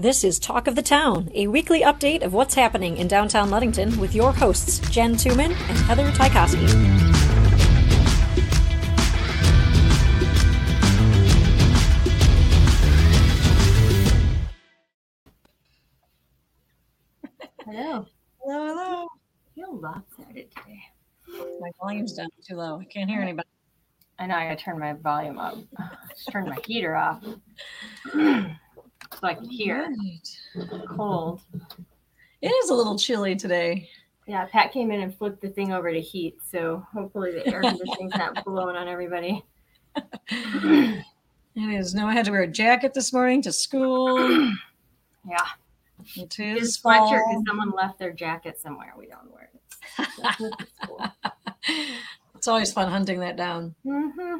This is Talk of the Town, a weekly update of what's happening in downtown Ludington with your hosts, Jen Tuman and Heather Tykowski. Hello. Hello, hello. I feel lopsided today. My volume's down too low. I can't hear anybody. I know I gotta turn my volume up. Just turn my heater off. so I can hear. Right. Cold. It is a little chilly today. Yeah, Pat came in and flipped the thing over to heat, so hopefully the air conditioning's not blowing on everybody. It is. No, I had to wear a jacket this morning to school. Yeah. It is sweatshirt because someone left their jacket somewhere. We don't wear it. That's with the school. It's always fun hunting that down. Mm-hmm.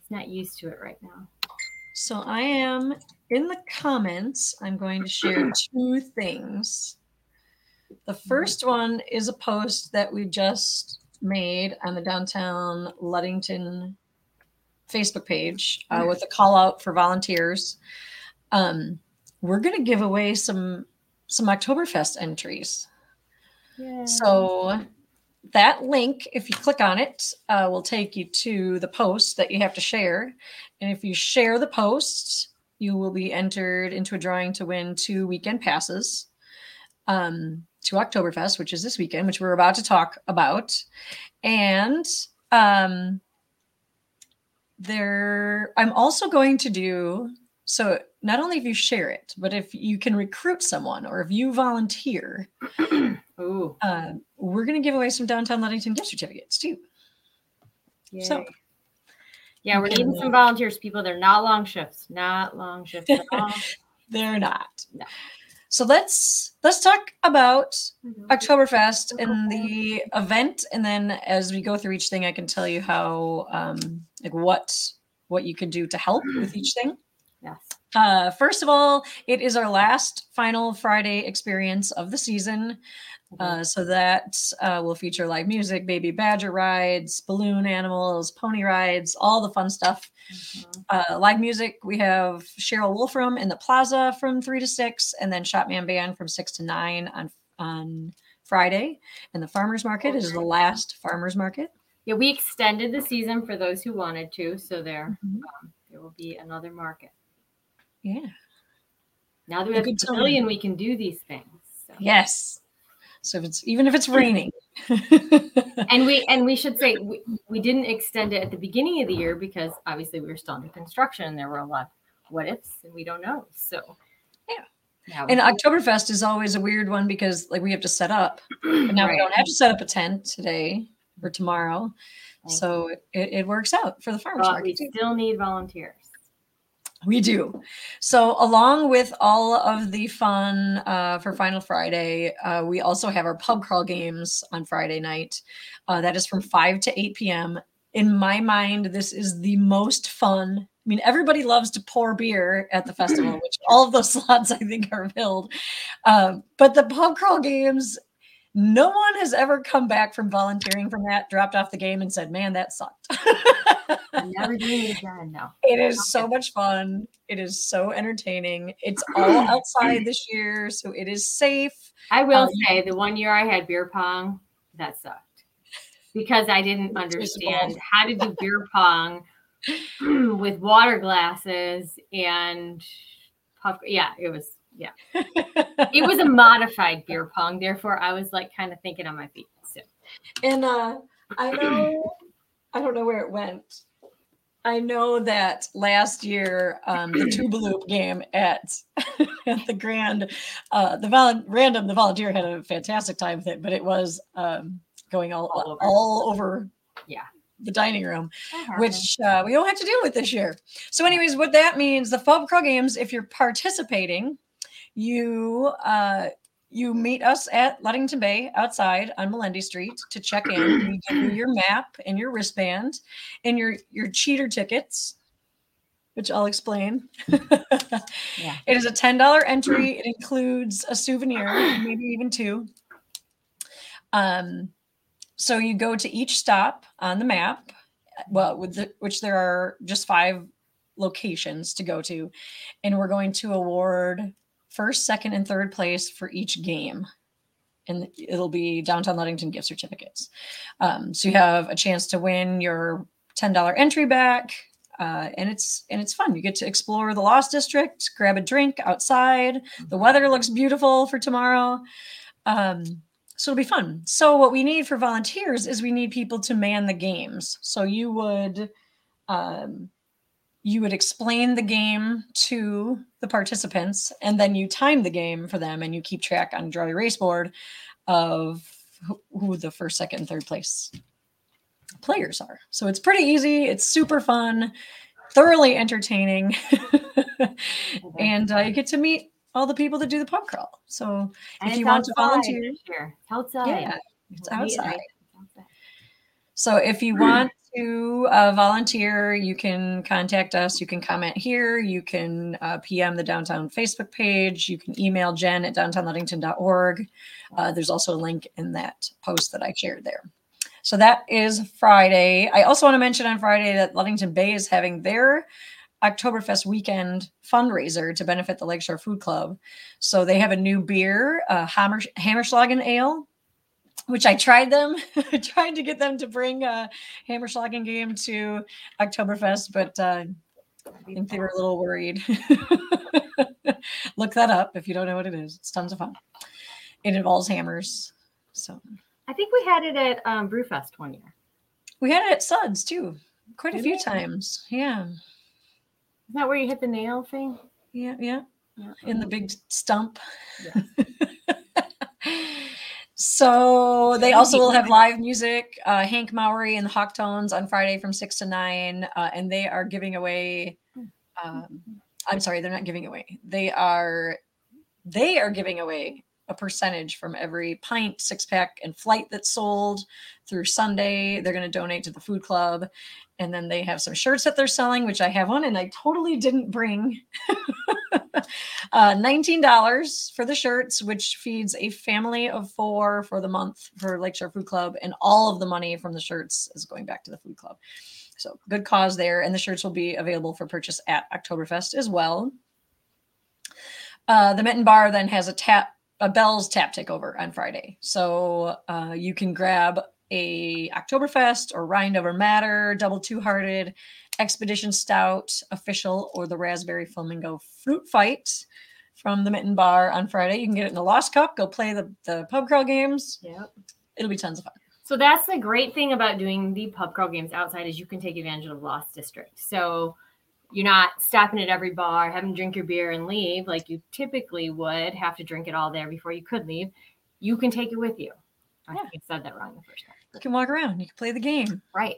It's not used to it right now. So I am in the comments. I'm going to share two things. The first one is a post that we just made on the downtown Ludington Facebook page uh, with a call out for volunteers. Um, we're going to give away some some Oktoberfest entries. Yeah. So that link, if you click on it, uh, will take you to the post that you have to share. And if you share the post, you will be entered into a drawing to win two weekend passes um, to Oktoberfest, which is this weekend, which we're about to talk about. And um, there, I'm also going to do so. Not only if you share it, but if you can recruit someone or if you volunteer, Ooh. uh, we're going to give away some downtown Ludington gift certificates too. So- yeah, we're needing some volunteers, people. They're not long shifts, not long shifts at all. They're not. No. So let's let's talk about Mhm. Oktoberfest and the event, and then as we go through each thing, I can tell you how um, like what what you can do to help with each thing. Yes. Uh, first of all, it is our last final Friday experience of the season. Uh, so that uh, will feature live music, baby badger rides, balloon animals, pony rides, all the fun stuff. Mhm. Uh, live music, we have Cheryl Wolfram in the plaza from three to six, and then Shotman Band from six to nine on on Friday. And the farmers market is the last farmers market. Yeah, we extended the season for those who wanted to, so there Mhm. um, there will be another market. Yeah. Now that we have a pavilion, we can do these things. So. Yes. So if it's even if it's raining. And we and we should say we, we didn't extend it at the beginning of the year because obviously we were still under construction and there were a lot of what ifs and we don't know. So Yeah. Now And Oktoberfest is always a weird one because like we have to set up, but now we don't have to set up a tent today or tomorrow. Thank So it, it works out for the farmers market. we too. still need volunteers. We do. So, along with all of the fun uh, for Final Friday, uh, we also have our pub crawl games on Friday night. Uh, that is from 5 to 8 p.m. In my mind, this is the most fun. I mean, everybody loves to pour beer at the festival, which all of those slots I think are filled. Um, but the pub crawl games, no one has ever come back from volunteering from that, dropped off the game, and said, Man, that sucked. I'm never doing it again. No. It is so much fun. It is so entertaining. It's all outside this year, so it is safe. I will Um, say the one year I had beer pong, that sucked. Because I didn't understand how to do beer pong with water glasses and puff. Yeah, it was yeah. It was a modified beer pong. Therefore, I was like kind of thinking on my feet. So and uh, I know, I don't know where it went. I know that last year, um, the Tubaloop game at, at the Grand, uh, the vol- random, the volunteer had a fantastic time with it, but it was um, going all, All all over. over, Yeah. the dining room. Uh-huh. which uh, we don't have to deal with this year. So, anyways, what that means, the pub crawl games, if you're participating, you uh, you meet us at Ludington Bay outside on Melendi Street to check in. We give you your map and your wristband and your your cheater tickets, which I'll explain. Yeah. It is a ten dollar entry. It includes a souvenir, maybe even two. Um, so you go to each stop on the map well with the, which there are just five locations to go to and we're going to award first, second, and third place for each game. And it'll be downtown Ludington gift certificates. Um, so you have a chance to win your $10 entry back. Uh, and it's and it's fun. You get to explore the Lost District, grab a drink outside. The weather looks beautiful for tomorrow. Um, so it'll be fun. So what we need for volunteers is we need people to man the games. So you would um, you would explain the game to the participants and then you time the game for them and you keep track on draw your race board of who the first second and third place players are so it's pretty easy it's super fun thoroughly entertaining and uh, you get to meet all the people that do the pub crawl so And if you want to volunteer. It's outside. yeah it's We'll meet outside at- outside. So if you want to uh, volunteer, you can contact us. You can comment here. You can uh, PM the downtown Facebook page. You can email Jen at downtownludington.org. Uh, there's also a link in that post that I shared there. So that is Friday. I also want to mention on Friday that Ludington Bay is having their Oktoberfest weekend fundraiser to benefit the Lakeshore Food Club. So they have a new beer, uh, Hammer, Hammerschlagen Ale, which I tried them. Tried to get them to bring a Hammerschlagen game to Oktoberfest, but uh, I think they were a little worried. Look that up if you don't know what it is. It's tons of fun. It involves hammers. So I think we had it at um, Brewfest one year. we had it at Suds too, quite a Did few times. Yeah, Is that where you hit the nail thing? yeah, yeah. Yeah. In the big stump. Yeah. so they also will have live music. Uh, Hank Maury and the Hawk Tones on Friday from six to nine, uh, and they are giving away. Um, I'm sorry, they're not giving away. They are they are giving away a percentage from every pint, six pack, and flight that's sold through Sunday. They're going to donate to the food club, and then they have some shirts that they're selling, which I have one, and I totally didn't bring. uh, $19 for the shirts, which feeds a family of four for the month for Lakeshore Food Club, and all of the money from the shirts is going back to the food club. So good cause there, and the shirts will be available for purchase at Oktoberfest as well. Uh, the Mitten Bar then has a tap, a Bell's tap takeover on Friday, so uh, you can grab a Oktoberfest or Rind Over Matter, Double Two Hearted, Expedition Stout, Official, or the Raspberry Flamingo Fruit Fight from the Mitten Bar on Friday. You can get it in a Lost Cup. Go play the the pub crawl games. Yep. It'll be tons of fun. So that's the great thing about doing the pub crawl games outside is you can take advantage of Lost District. So you're not stopping at every bar, having to drink your beer and leave like you typically would have to drink it all there before you could leave. You can take it with you. I Yeah. think I said that wrong the first time. You can walk around. You can play the game. Right.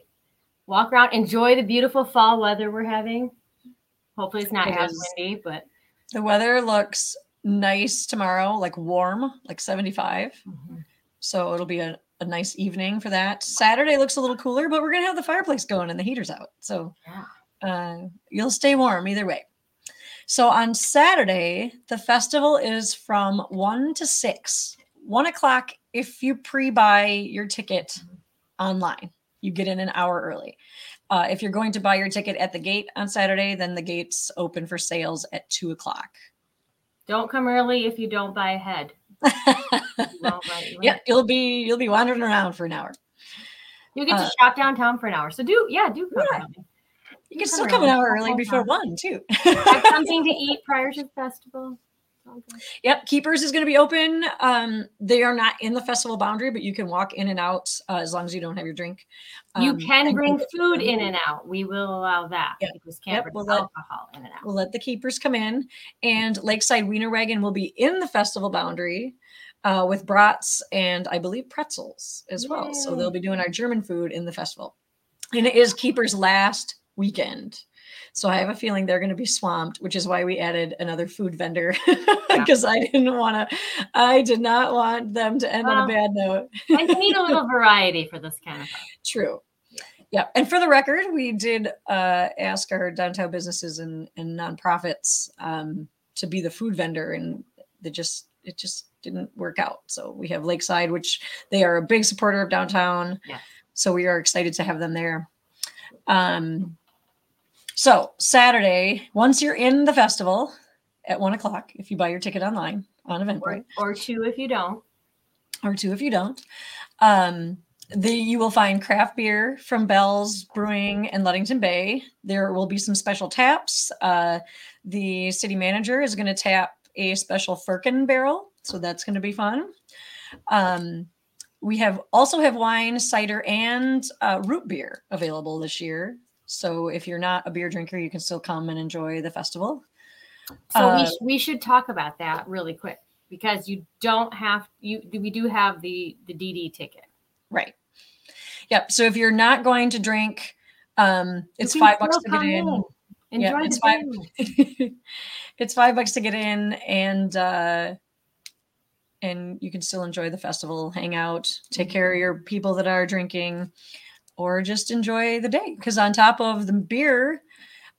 Walk around, enjoy the beautiful fall weather we're having. Hopefully it's not It as windy, but The weather looks nice tomorrow, like warm, like 75. So it'll be a, a nice evening for that. Saturday looks a little cooler, but we're gonna have the fireplace going and the heater's out. So yeah. uh, you'll stay warm either way. So on Saturday, the festival is from one to six. One o'clock if you pre-buy your ticket online. You get in an hour early. Uh, if you're going to buy your ticket at the gate on Saturday, then the gates open for sales at two o'clock. Don't come early if you don't buy ahead. We won't let you in. yeah, you'll be you'll be wandering around for an hour. You get to Uh, shop downtown for an hour. So do yeah, do come Yeah. You can still come an hour early before one too. Have something to eat prior to the festival. Yep, Keepers is going to be open. Um, they are not in the festival boundary, but you can walk in and out uh, as long as you don't have your drink. You Um, can bring food in and out. We will allow that. You just can't Yep, bring we'll let- alcohol in and out. We'll let the keepers come in, and Lakeside Wiener Wagon will be in the festival boundary uh, with brats and I believe pretzels as well. So they'll be doing our German food in the festival, and it is Keepers last weekend. So I have a feeling they're going to be swamped, which is why we added another food vendor because I didn't want to. I did not want them to end on a bad note. I need a little variety for this kind of fun. True. Yeah. And for the record, we did uh, ask our downtown businesses and, and nonprofits um, to be the food vendor, and they just it just didn't work out. So we have Lakeside, which they are a big supporter of downtown. Yes. So we are excited to have them there. Um, so Saturday, once you're in the festival, at one o'clock if you buy your ticket online on Or, Eventbrite, or two if you don't. or two if you don't. Um, the, you will find craft beer from Bell's Brewing in Ludington Bay. There will be some special taps. Uh, the city manager is going to tap a special Firkin barrel, so that's going to be fun. Um, we have also have wine, cider, and uh, root beer available this year. So if you're not a beer drinker, you can still come and enjoy the festival. So Uh, we, sh- we should talk about that really quick because you don't have you we do have the the DD ticket. Right. Yep. So if you're not going to drink, um, it's five bucks to get come in. Yeah, Enjoy it's the five- band. it's five bucks to get in, and uh, and you can still enjoy the festival, hang out, take care of your people that are drinking, or just enjoy the day. Because on top of the beer,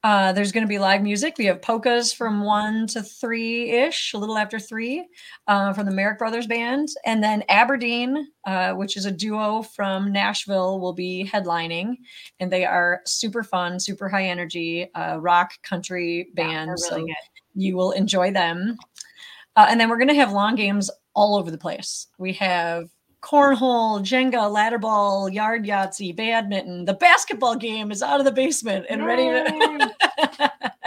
uh, there's going to be live music. We have polkas from one to three ish, a little after three, uh, from the Merrick Brothers Band. And then Aberdeen, uh, which is a duo from Nashville, will be headlining. And they are super fun, super high energy uh, rock country Yeah, band. they're so good. you will enjoy them. Uh, and then we're going to have long games all over the place. We have cornhole, Jenga, ladder ball, yard Yahtzee, badminton. The basketball game is out of the basement and ready to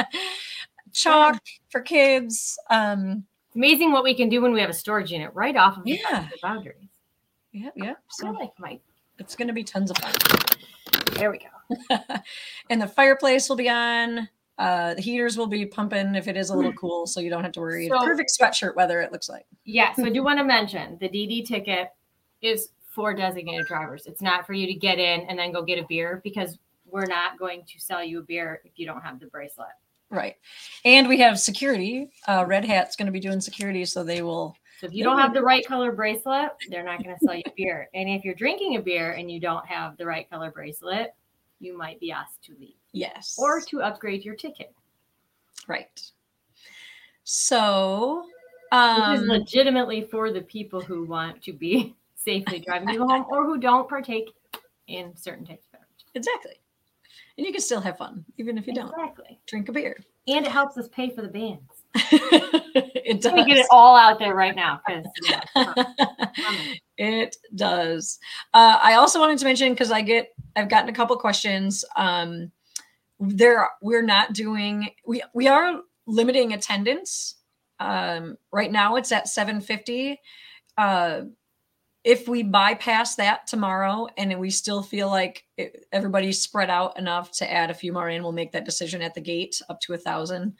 chalk for kids. Um, amazing what we can do when we have a storage unit right off of the Yeah. the boundaries. yeah, yeah. So like Mike. it's going to be tons of fun. There we go. and the fireplace will be on. Uh, the heaters will be pumping if it is a little cool, so you don't have to worry. So- Perfect sweatshirt weather, it looks like. Yeah, so I do want to mention the DD ticket is for designated drivers. It's not for you to get in and then go get a beer because we're not going to sell you a beer if you don't have the bracelet. Right. And we have security. Uh, Red Hat's going to be doing security, so they will. So if you don't have the right color bracelet, they're not going to sell you beer. And if you're drinking a beer and you don't have the right color bracelet, you might be asked to leave Yes. or to upgrade your ticket. right. So, This is um, legitimately for the people who want to be safely driving you home or who don't partake in certain types of beverages. exactly. And you can still have fun, even if you don't Exactly. drink a beer. And it helps us pay for the bands. it me get it does. all out there right now because it does. Uh, I also wanted to mention because I get, I've gotten a couple questions. Um, there, we're not doing. We we are limiting attendance. Um, right now, it's at seven fifty. Uh, if we bypass that tomorrow and we still feel like it, everybody's spread out enough to add a few more in, we'll make that decision at the gate up to a 1000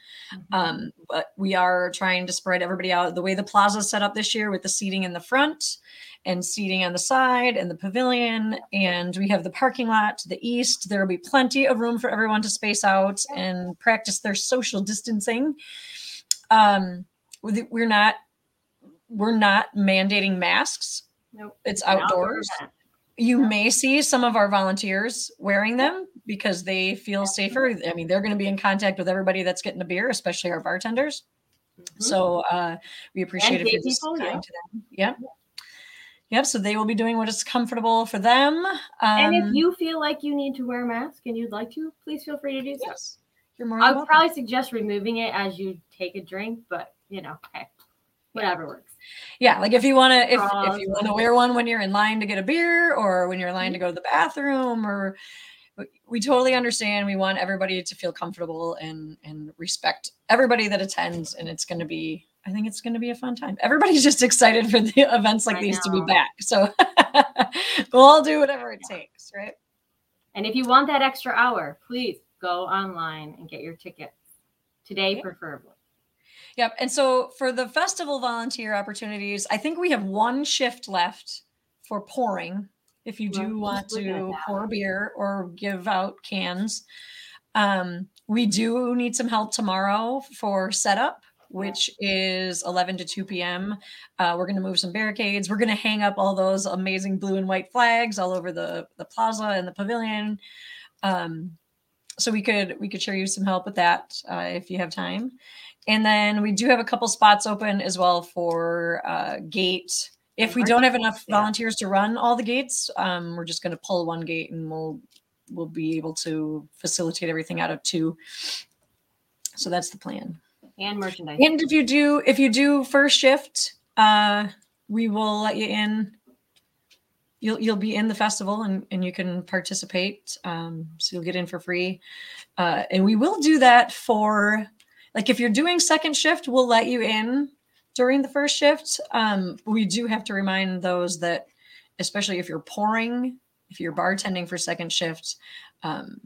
Um, but we are trying to spread everybody out. The way the plaza is set up this year with the seating in the front and seating on the side and the pavilion, and we have the parking lot to the east. There will be plenty of room for everyone to space out and practice their social distancing. Um, we're not we're not mandating masks. Nope. It's outdoors. event. You may see some of our volunteers wearing them because they feel safer. I mean, they're going to be in contact with everybody that's getting a beer, especially our bartenders. Mhm. So uh, we appreciate And if you're people, yeah. to them. Yep. Yep. So they will be doing what is comfortable for them. Um, and if you feel like you need to wear a mask and you'd like to, please feel free to do so. yes, you're more I would welcome. probably suggest removing it as you take a drink, but you know, hey, whatever works. yeah like if you want to if, if you want to wear one when you're in line to get a beer or when you're in line to mm-hmm. go to the bathroom or we totally understand. We want everybody to feel comfortable and and respect everybody that attends and it's going to be i think it's going to be a fun time. Everybody's just excited for the events like I these to be back so we'll all do whatever it takes right? And if you want that extra hour, please go online and get your tickets. Today, Yeah. preferably. Yep. And so for the festival volunteer opportunities, I think we have one shift left for pouring. If you do Well, want just looking at to pour beer or give out cans, um, we do need some help tomorrow for setup, which is 11 to 2 p.m. Uh, we're going to move some barricades. We're going to hang up all those amazing blue and white flags all over the, the plaza and the pavilion. Um, so we could we could share you some help with that uh, if you have time. And then we do have a couple spots open as well for uh, gate. If we don't have enough volunteers to run all the gates, um, we're just going to pull one gate and we'll we'll be able to facilitate everything out of two. So that's the plan. and merchandise. And if you do, if you do first shift, uh, we will let you in. You'll you'll be in the festival and, and you can participate. Um, so you'll get in for free. Uh, and we will do that for like if you're doing second shift, we'll let you in during the first shift. Um, we do have to remind those that, especially if you're pouring, if you're bartending for second shift, um,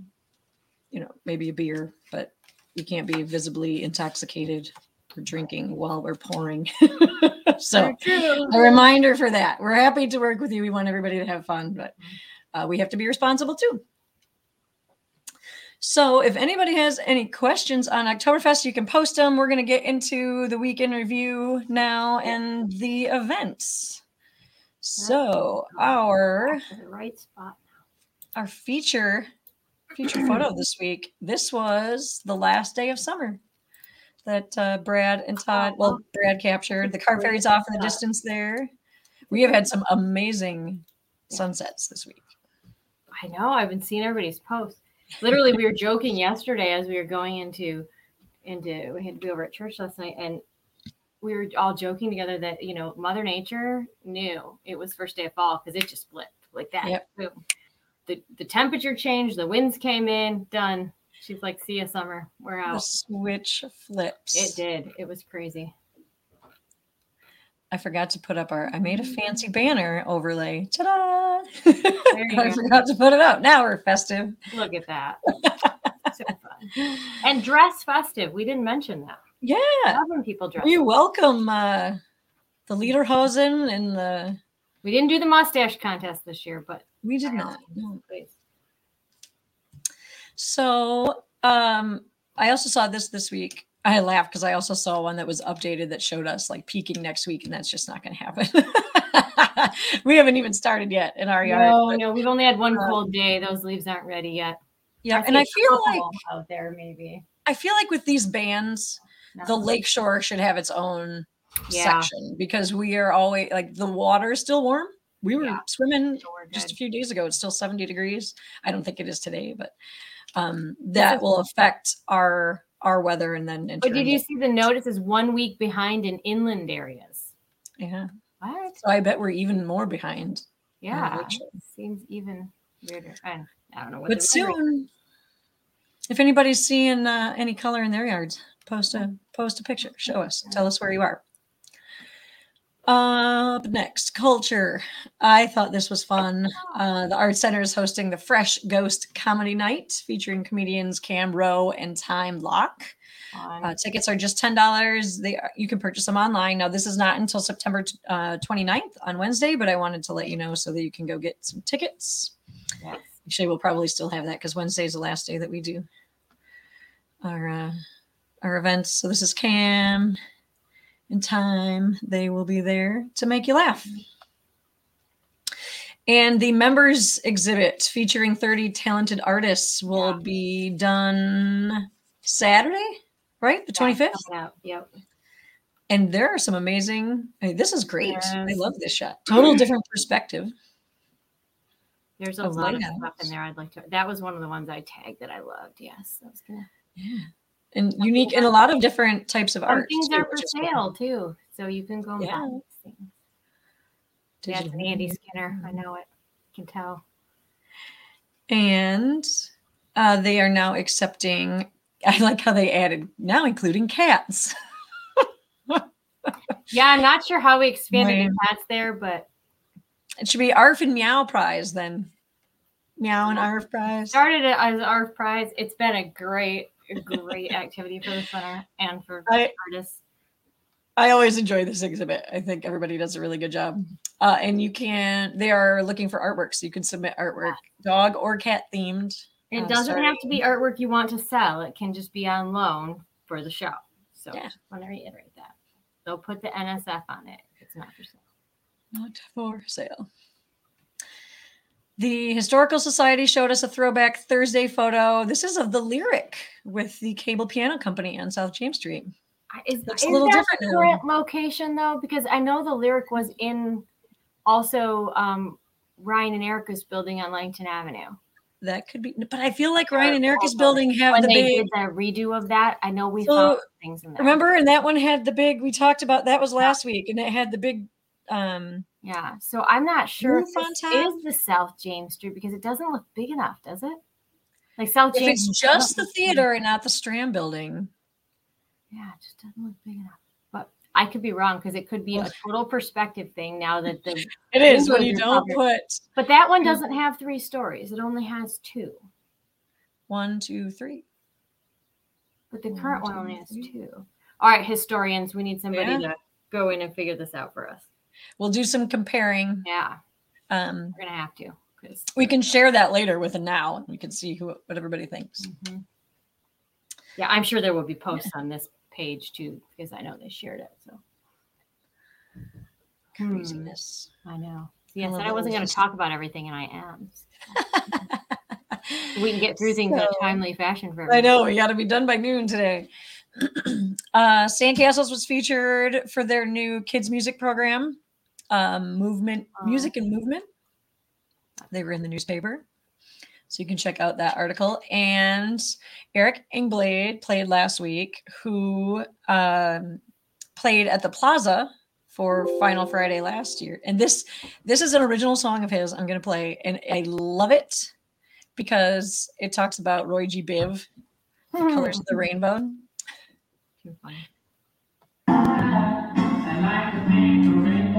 you know, maybe a beer, but you can't be visibly intoxicated or drinking while we're pouring. so a reminder for that. We're happy to work with you. We want everybody to have fun, but uh, we have to be responsible too. So if anybody has any questions on Oktoberfest, you can post them. We're going to get into the weekend review now and the events. So our right spot. now. Our feature feature photo this week. This was the last day of summer that uh, Brad and Todd, well, Brad captured. The car ferries off in the distance there. We have had some amazing sunsets this week. I know. I've been seeing everybody's posts literally we were joking yesterday as we were going into into we had to be over at church last night and we were all joking together that you know mother nature knew it was first day of fall because it just flipped like that. Yep. Boom. the the temperature changed the winds came in done. She's like see you summer. We're out. The switch flips. It did. It was crazy I forgot to put up our. I made a fancy banner overlay. Ta-da! I forgot to put it up. Now we're festive. Look at that. so fun. And dress festive. We didn't mention that. Yeah. Love when people dress. You welcome uh, the Lederhosen and the. We didn't do the mustache contest this year, but we did not. No. So um, I also saw this this week. I laughed because I also saw one that was updated that showed us like peaking next week, and that's just not going to happen. we haven't even started yet in our yard. No, but, no, we've only had one uh, cold day. Those leaves aren't ready yet. Yeah, I and I feel like out there maybe. I feel like with these bands, no. the lakeshore should have its own yeah. section because we are always like the water is still warm. We were yeah. swimming so just a few days ago. It's still 70 degrees. I don't think it is today, but um, that will affect our our weather and then. But did you see the notice is one week behind in inland areas? Yeah. What? So I bet we're even more behind. Yeah. Seems even weirder. I, I don't know what. But soon, if anybody's seeing uh, any color in their yards, post a post a picture. Show us. Tell us where you are. Up next, culture. I thought this was fun. Uh, the Art Center is hosting the Fresh Ghost Comedy Night featuring comedians Cam Rowe and Time Lock. Uh, tickets are just $10. They are, you can purchase them online. Now, this is not until September uh, 29th on Wednesday, but I wanted to let you know so that you can go get some tickets. Yes. Actually, we'll probably still have that because Wednesday is the last day that we do our uh, our events. So this is Cam in time, they will be there to make you laugh. And the members exhibit featuring 30 talented artists will yeah. be done Saturday, right? The 25th? Yeah, yep. And there are some amazing, I mean, this is great. Yes. I love this shot. Total different perspective. There's a lot of stuff in there I'd like to. That was one of the ones I tagged that I loved. Yes. That was good. Yeah and unique in a lot of different types of Some art. Things too, are for sale cool. too, so you can go and yeah. buy things. Yeah, it's Andy Skinner. I know it. I can tell. And uh, they are now accepting. I like how they added now, including cats. yeah, I'm not sure how we expanded the cats there, but it should be ARF and Meow Prize then. Meow and ARF Prize. Started it as ARF Prize. It's been a great great activity for the center and for I, artists. I always enjoy this exhibit. I think everybody does a really good job. Uh, and you can, they are looking for artwork. So you can submit artwork, dog or cat themed. It uh, doesn't starting. have to be artwork you want to sell, it can just be on loan for the show. So yeah. just want to reiterate that. They'll put the NSF on it. It's not for sale. Not for sale. The Historical Society showed us a throwback Thursday photo. This is of the Lyric with the Cable Piano Company on South James Street. Is, Looks is a little different the current now. location though? Because I know the Lyric was in also um, Ryan and Erica's building on Ludington Avenue. that could be. But I feel like Ryan and Erica's building have when the they big. did the redo of that, I know we So, found things in there. Remember, and that one had the big. We talked about that was last week, and it had the big. Um Yeah. So I'm not sure if this is the South James Street because it doesn't look big enough, does it? Like South If James. it's just the theater and not the Strand building, Yeah, it just doesn't look big enough. But I could be wrong because it could be a total perspective thing now that the it is when you don't covered. put but that one doesn't have three stories. It only has two. one, two, three. But the One, current one only has two. All right, historians, we need somebody Yeah. to go in and figure this out for us. We'll do some comparing. Yeah, Um, we're gonna have to. 'cause- we can share that later with a now, and we can see who what everybody thinks. Mhm. Yeah, I'm sure there will be posts on this page too, because I know they shared it. So Hmm. Craziness. I know. Yes, I I wasn't going to talk about everything, and I am. We can get through things in a timely fashion for I know we got to be done by noon today. uh, Sandcastles was featured for their new kids music program, um, movement, Oh. music and movement. They were in the newspaper, so you can check out that article. And Eric Engblade played last week, who um, played at the Plaza for Final Friday last year. And this this is an original song of his. I'm going to play, and I love it because it talks about Roy G. Biv colors of the rainbow.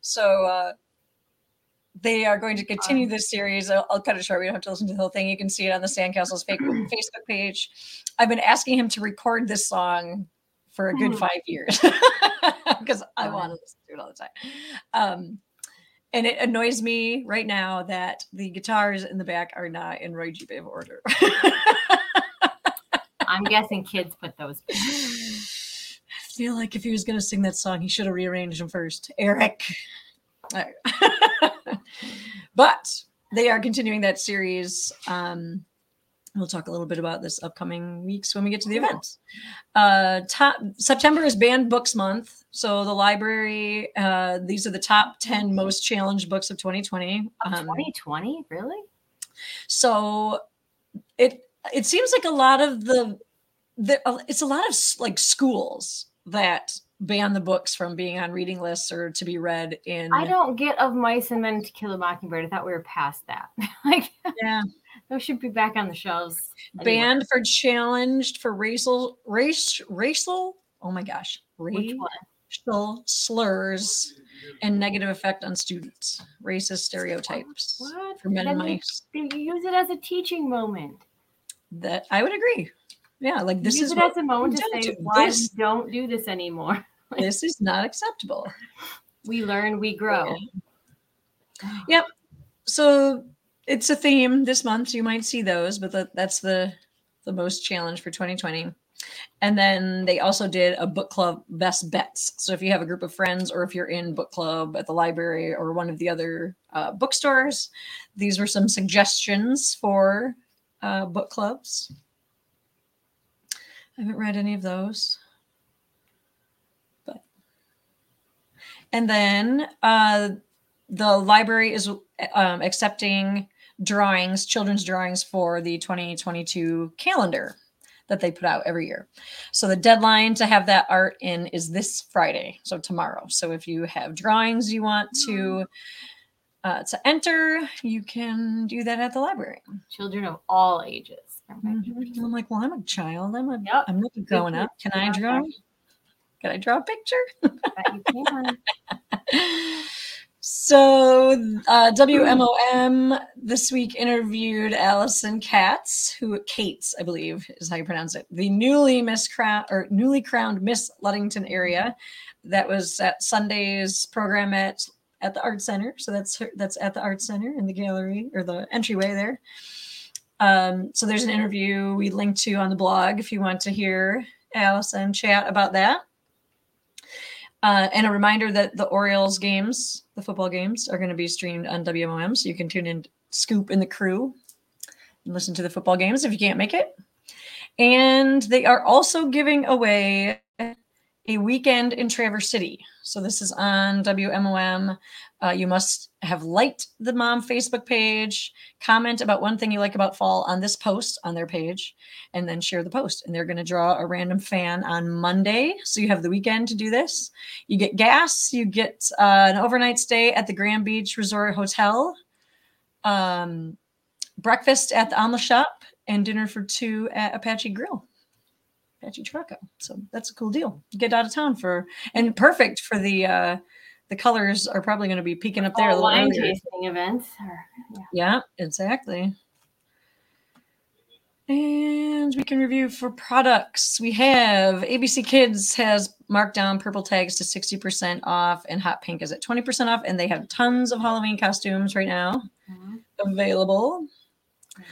So uh, they are going to continue this series. I'll, I'll cut it short. We don't have to listen to the whole thing. You can see it on the Sandcastles Facebook page. I've been asking him to record this song for a good Hmm. five years because I want to listen to it all the time. Um, and it annoys me right now that the guitars in the back are not in Roy G. Biv order. I'm guessing kids put those. I feel like if he was going to sing that song, he should have rearranged them first. Eric. All right. but they are continuing that series. Um, we'll talk a little bit about this upcoming weeks when we get to the events. Uh, top, September is Banned Books Month. So the library, uh, these are the top 10 most challenged books of 2020. Um, 2020, really? so it it seems like a lot of the, the uh, it's a lot of like schools that ban the books from being on reading lists or to be read in I don't get of mice and men to kill a mockingbird. I thought we were past that. like yeah those should be back on the shelves. anyway. banned for challenged for racial race racial oh my gosh racial slurs and negative effect on students racist stereotypes What? for men and you- mice You use it as a teaching moment. That i would agree yeah like this use is it as a moment to say to why this. we don't do this anymore. this is not acceptable We learn, we grow. Yep. So it's a theme this month you might see those but that, that's the the most challenge for 2020 and then they also did a book club best bets so if you have a group of friends or if you're in book club at the library or one of the other uh, bookstores these were some suggestions for uh, book clubs i haven't read any of those but and then uh, the library is um, accepting drawings, children's drawings for the 2022 calendar that they put out every year. So the deadline to have that art in is this Friday, so tomorrow. So if you have drawings you want to uh, to enter, you can do that at the library. Children of all ages. Mhm. I'm like, well, I'm a child. I'm a, Yep. I'm not growing up. Can I draw? Can I draw a picture? You can. So, uh, WMOM this week interviewed Allison Katz, who Kates, I believe, is how you pronounce it, the newly Miss Crown or newly crowned Miss Ludington area. That was at Sunday's program at at the Art Center. So that's her, that's at the Art Center in the gallery or the entryway there. Um, so there's an interview we linked to on the blog if you want to hear Allison chat about that. Uh, and a reminder that the Orioles games, the football games, are going to be streamed on WMOM, so you can tune in Scoop and the crew and listen to the football games if you can't make it. And they are also giving away a weekend in Traverse City. So this is on WMOM. Uh, you must have liked the mom Facebook page, comment about one thing you like about fall on this post on their page, and then share the post. And they're going to draw a random fan on Monday. So you have the weekend to do this. You get gas, you get uh, an overnight stay at the Grand Beach Resort Hotel, um, breakfast at the Omelette Shoppe, and dinner for two at Apache Grill. Apache Trucko. So that's a cool deal. Get out of town for and perfect for the uh the colors are probably going to be peeking up there little wine earlier. tasting events. Or, yeah. Yeah, exactly. And we can review for products. We have ABC Kids has marked down purple tags to 60% off, and Hot Pink is at 20% off. And they have tons of Halloween costumes right now Mhm. available. There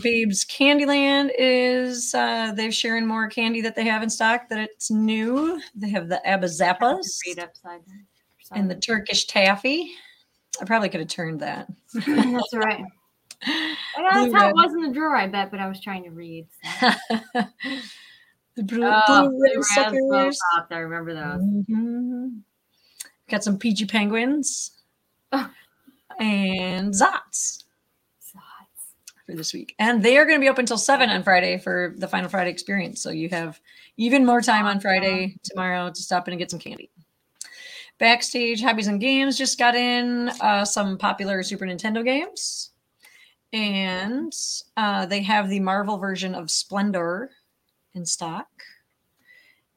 Babes Candyland is uh they're sharing more candy that they have in stock that it's new. They have the Abba Zabas Read upside down. and the Turkish taffy. I probably could have turned that. That's all right. That's how it was in the drawer, I bet, but I was trying to read. so. the blue, Oh, blue red suckers. pops. I remember those. Mhm. Got some peachy penguins Oh. and Zotz. For this week. And they are going to be open until 7 on Friday for the Final Friday experience. So you have even more time on Friday tomorrow to stop in and get some candy. Backstage Hobbies and Games just got in uh, some popular Super Nintendo games. And uh, they have the Marvel version of Splendor in stock.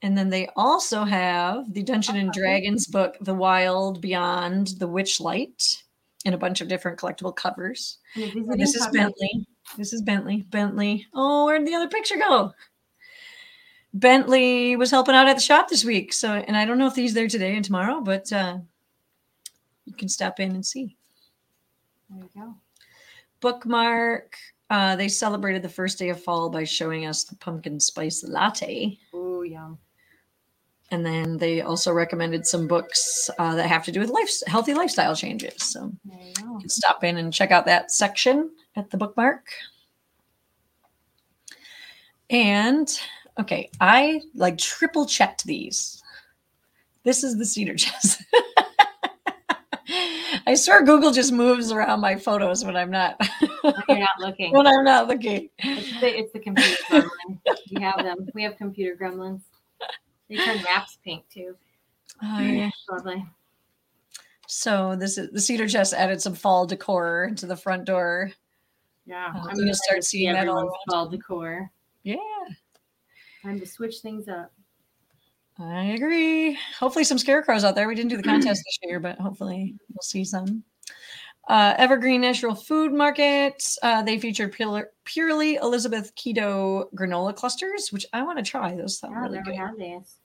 And then they also have the Dungeon and Dragons book, The Wild Beyond the Witchlight, in a bunch of different collectible covers. And a And visiting this is copy. Bentley. This is Bentley. Bentley. Oh, where'd the other picture go? Bentley was helping out at the shop this week. So, and I don't know if he's there today and tomorrow, but uh, you can stop in and see. There you go. Bookmark. Uh, they celebrated the first day of fall by showing us the pumpkin spice latte. Oh, yum. And then they also recommended some books uh, that have to do with life, healthy lifestyle changes. So you you can stop in and check out that section at the bookmark. And okay, I like triple checked these. This is the cedar chest. I swear Google just moves around my photos when I'm not When You're not looking. when I'm not looking. It's the, it's the computer gremlin. We have them. We have computer gremlins. They turn maps pink too. Oh, yeah. Lovely. So this is the cedar chest added some fall decor to the front door. Yeah. Uh, I'm gonna gonna start seeing that all fall decor. Yeah, Time to switch things up. I agree. Hopefully, some scarecrows out there. We didn't do the contest this year, but hopefully, we'll see some. Uh, Evergreen Natural Food Market. Uh, they featured pure, purely Elizabeth keto granola clusters, which I want to try. Those sound Yeah, really good. had these.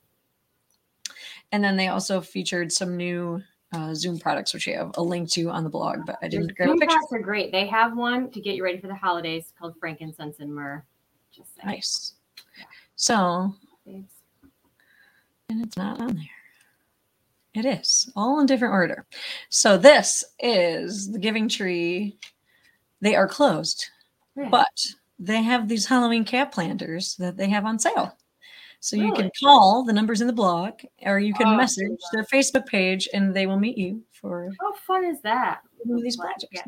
And then they also featured some new uh, Zum products, which we have a link to on the blog, but I didn't grab a picture. are great. They have one to get you ready for the holidays called frankincense and myrrh. Just saying. Nice. So, babes. and it's not on there. It is all in different order. So this is the Giving Tree. They are closed, but they have these Halloween cat planters that they have on sale. So you can call the numbers in the blog, or you can Oh, message their Facebook page, and they will meet you for How fun is that? these cat Yeah.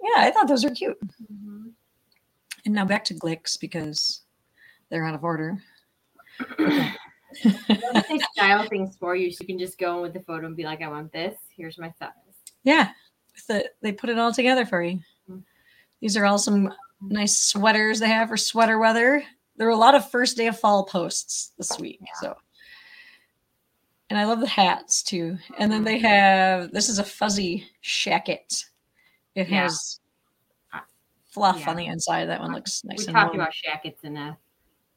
Yeah, I thought those were cute. Mhm. And now back to Glik's because they're out of order. They style things for you, so you can just go in with the photo and be like, "I want this. Here's my size." Yeah, the, they put it all together for you. Mm. These are all some nice sweaters they have for sweater weather. There were a lot of first day of fall posts this week. Yeah. So And I love the hats too. And then they have this is a fuzzy shacket. It Yeah. has fluff Yeah. on the inside. That one looks nice we talked warm. about shackets and uh,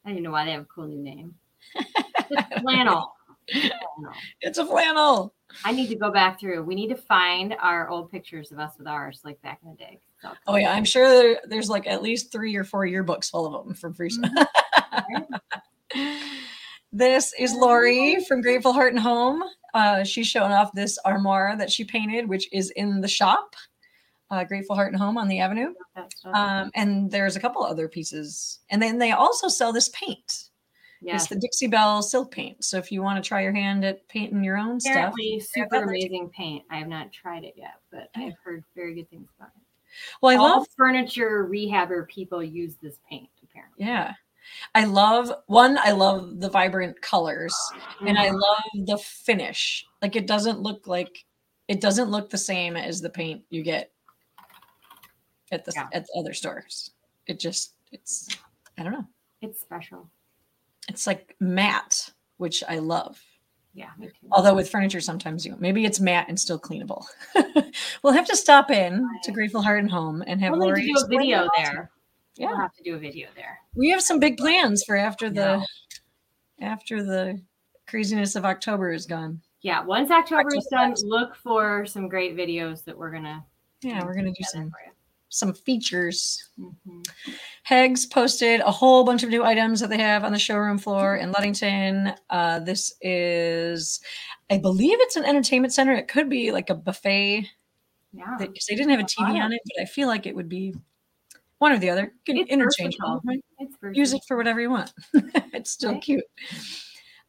I don't know why they have a cool new name. It's flannel. Flannel. It's a flannel. I need to go back through. We need to find our old pictures of us with ours, like back in the day. Oh yeah, I'm sure there, there's like at least three or four yearbooks full of them from free stuff. this is Lori from Grateful Heart and Home. Uh, she's showing off this armoire that she painted, which is in the shop, uh, Grateful Heart and Home on the Avenue. Um, and there's a couple other pieces, and then they also sell this paint. Yes. It's the Dixie Belle silk paint. So if you want to try your hand at painting your own stuff, Apparently, have super amazing paint. I have not tried it yet, but Yeah. I've heard very good things about it. well, I All love furniture rehabber people use this paint. Apparently, Yeah. I love one, I love the vibrant colors and I Mhm. love the finish. Like it doesn't look like it doesn't look the same as the paint you get at the Yeah. at the other stores. It just it's I don't know. it's special. It's like matte, which I love. Yeah. Although with furniture sometimes you maybe it's matte and still cleanable. we'll have to stop in to Grateful Heart and Home and have we'll Lori to do a video it all to you. there. Yeah. We'll have to do a video there. we have some big plans for after the Yeah. after the craziness of October is gone. Yeah, once October is done, look for some great videos that we're gonna. Yeah, we're gonna do some for you. Some features. Mhm. Hegg's posted a whole bunch of new items that they have on the showroom floor in Ludington. Uh, this is, I believe it's an entertainment center. It could be like a buffet Yeah, because they didn't have a TV on it, but I feel like it would be one or the other. You can It's. Right? Use it for whatever you want. it's still Right. cute.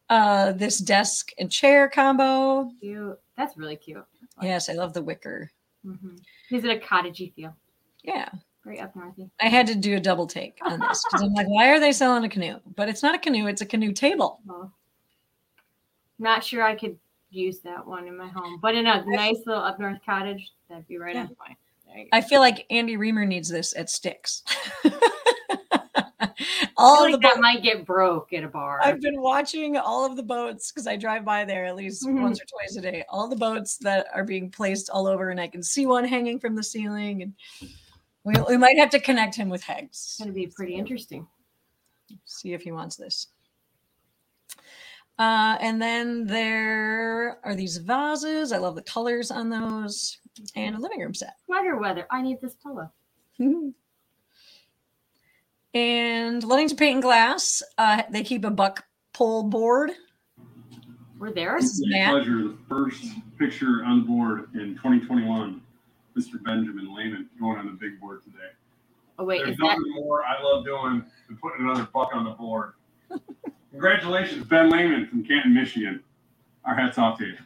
Uh, this desk and chair combo. cute. That's really cute. Yes, I love the wicker. hmm Is it a cottagey feel? Yeah. Very up northy. I had to do a double take on this because I'm like, why are they selling a canoe? But it's not a canoe, it's a canoe table. Well, not sure I could use that one in my home, but in a nice little up north cottage, that'd be right Yeah. on point. There you go. I feel like Andy Reamer needs this at Sticks. I all feel of the like that might get broke at a bar. I've been watching all of the boats because I drive by there at least Mhm. once or twice a day. All the boats that are being placed all over, and I can see one hanging from the ceiling. And we, we might have to connect him with Hegg's. it's going to be pretty interesting. see if he wants this. Uh, and then there are these vases. I love the colors on those, and a living room set. Sweater weather. I need this pillow. and Ludington Paint and Glass, uh, they keep a buck pole board. We're there. This is Great Matt. pleasure. The first picture on the board in 2021, Mr. Benjamin Lehman going on the big board today. Oh wait, There's is that nothing more I love doing than putting another buck on the board. Congratulations, Ben Lehman from Canton, Michigan. Our hats off to you.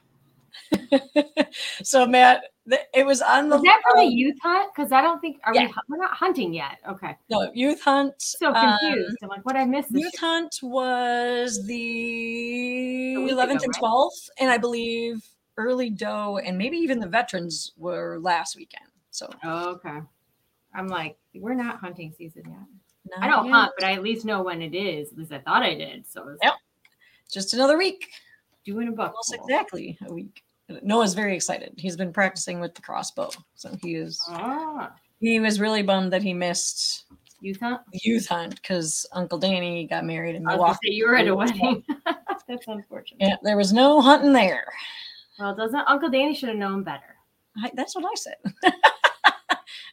so Matt, th- it was on the is that for um, the youth hunt? Because I don't think are Yeah. we we're not hunting yet. Okay, no, youth hunt. so um, confused. I'm like, what I missed this. Youth Hunt was the 11th ago, and right? 12th, and I believe early doe and maybe even the veterans were last weekend. So Oh, okay. I'm like, we're not hunting season yet. not I don't yet. hunt, but I at least know when it is. At least I thought I did. So it's Yep. just another week, doing a buck. almost exactly a week. Noah's very excited. He's been practicing with the crossbow, so he is. Ah, He was really bummed that he missed youth hunt. youth hunt because Uncle Danny got married in was Milwaukee. say you were at a wedding. That's unfortunate. Yeah, there was no hunting there. Well, doesn't Uncle Danny should have known better? I, that's what I said.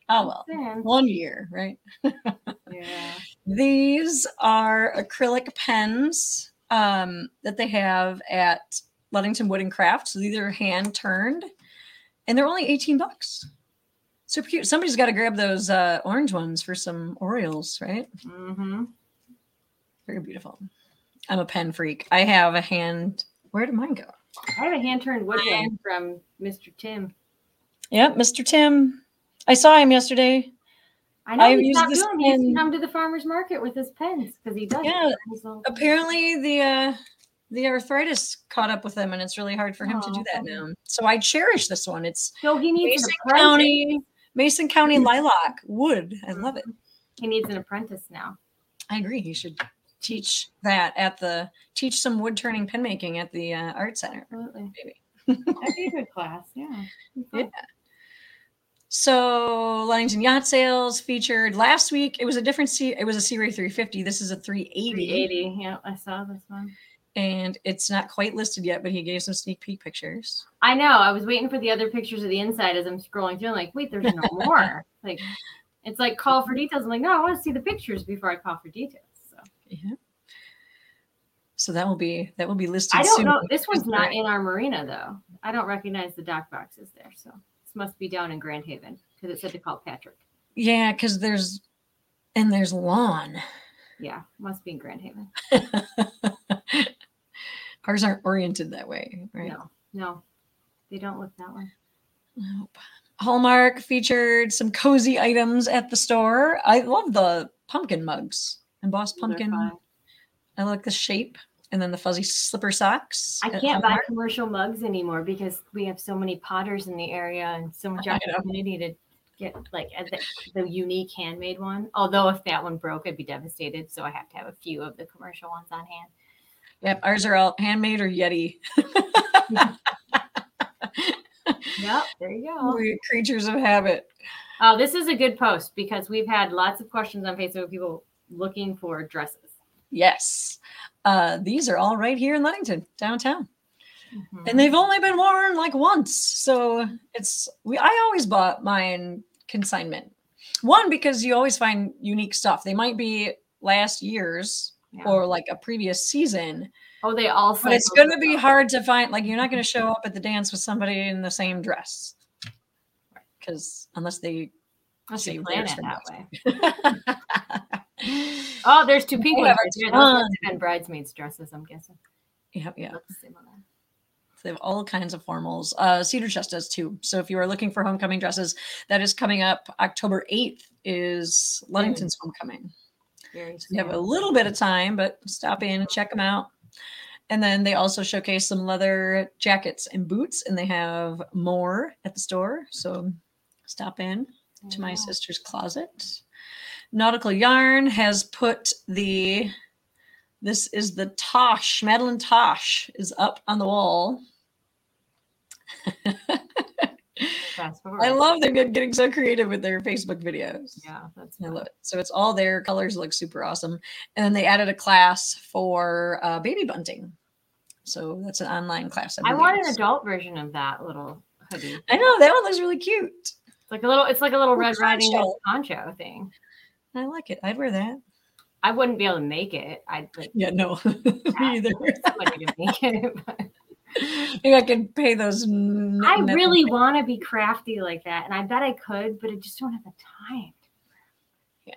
oh well, one year, right? Yeah. These are acrylic pens um, that they have at Ludington Wood and Craft. So these are hand turned, and they're only eighteen bucks. Super cute. Somebody's got to grab those uh, orange ones for some Orioles, right? Mm-hmm. Very beautiful. I'm a pen freak. I have a hand. Where did mine go? I have a hand turned wood I from Mr. Tim. Yep, Mr. Tim. I saw him yesterday. I know I've he's used not this doing. He used to come to the farmers market with his pens because he does. Yeah. Apparently, the uh, the arthritis caught up with him, and it's really hard for him to do that now. So I cherish this one. It's So he needs Mason. County, Mason County lilac wood. I love it. He needs an apprentice now. I agree. He should teach that at the teach some wood turning pen making at the uh, art center. Absolutely. Maybe. That'd be a good class. Yeah. Yeah. So Ludington Yacht Sales featured last week. It was a different C. It was a Sea Ray 350. This is a 380, 380. Yeah, I saw this one. and it's not quite listed yet. But he gave some sneak peek pictures. I know. I was waiting for the other pictures of the inside as I'm scrolling through. I'm like, wait, there's no more. Like, it's like call for details. I'm like, no, I want to see the pictures before I call for details. So Yeah. So that will be that will be listed. I don't soon. know. This one's not in our marina though. I don't recognize the dock boxes there. So this must be down in Grand Haven because it said to call Patrick. Yeah, because there's and there's lawn. Yeah, must be in Grand Haven. Ours aren't oriented that way, right? No, no, they don't look that way. Nope. Hallmark featured some cozy items at the store. I love the pumpkin mugs and Boss Pumpkin. I like the shape and then the fuzzy slipper socks. I can't buy Hallmark. commercial mugs anymore because we have so many potters in the area and so much I know. opportunity to get like the, the unique handmade one. Although if that one broke, I'd be devastated. So I have to have a few of the commercial ones on hand. Yep, ours are all handmade or Yeti. Yep, there you go. We're creatures of habit. Oh, this is a good post because we've had lots of questions on Facebook. People looking for dresses. Yes. Uh, these are all right here in Ludington, downtown. Mhm. and they've only been worn like once so it's we i always bought mine consignment one because you always find unique stuff they might be last year's Yeah. or like a previous season oh, they all. but it's going to be hard to find like you're not going to show up at the dance with somebody in the same dress because unless they Unless you plan it that way. Oh, there's two pink ones. right. Those must ton. have been bridesmaids dresses. I'm guessing. yep yeah Look the same on that. They have all kinds of formals. Uh, Cedar Chest does too. So if you are looking for homecoming dresses, that is coming up October 8th is Ludington's homecoming. Very So you have a little bit of time, but stop in and check them out. And then they also showcase some leather jackets and boots, and they have more at the store. So stop in to my sister's closet. Nautical Yarn has put the this is the Tosh, Madeline Tosh is up on the wall. I love they're getting so creative with their Facebook videos. Yeah, that's. I love it. So it's all there. Colors look super awesome. And then they added a class for uh, baby bunting. So that's an online class. I believe. want an adult version of that little hoodie. I know that one looks really cute. It's like a little. It's like a little Red Riding. Hood poncho thing. I like it. I'd wear that. I wouldn't be able to make it. I'd like Yeah, no, me either. somebody to make it. but- Maybe I could pay those. n- I really want to be crafty like that, and I bet I could, but I just don't have the time. Yeah.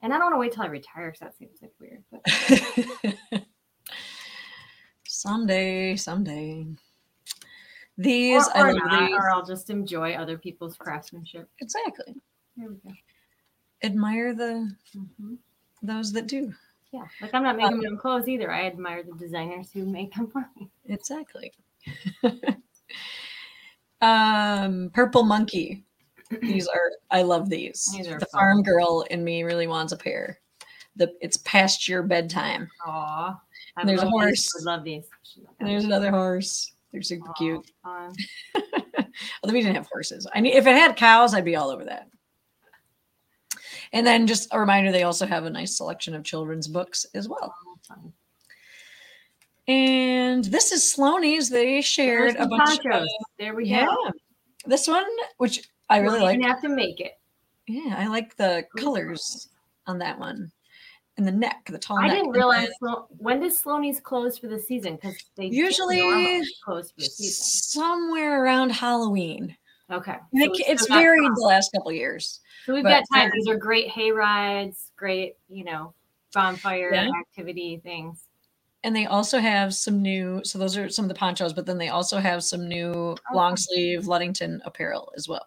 And I don't want to wait till I retire because that seems like weird. But someday, someday. These or, or not, these. or I'll just enjoy other people's craftsmanship. Exactly. There we go. Admire the Mhm. those that do. Yeah, like I'm not making my own clothes either. I admire the designers who make them for me. Exactly. um, purple monkey. These are I love these. These are the fun. farm girl in me really wants a pair. The it's past your bedtime. Aw, I There's a horse. These. I love these. And there's another horse. They're super Aw, cute. Although we didn't have horses. I mean, if it had cows, I'd be all over that. And then just a reminder, they also have a nice selection of children's books as well. Oh, and this is Sloaney's. They shared a bunch ponchos. of There we yeah. go. This one, which I really like. have to make it. Yeah, I like the colors on that one. And the neck, the tall I neck. didn't realize Slo- when does Sloaney's close for the season because they Usually close for the season. somewhere around Halloween. Okay, so it- it's varied the last couple years. So we've but, got time. These are great hay rides, great you know bonfire Yeah. activity things. And they also have some new, so those are some of the ponchos, but then they also have some new oh, long sleeve Ludington apparel as well.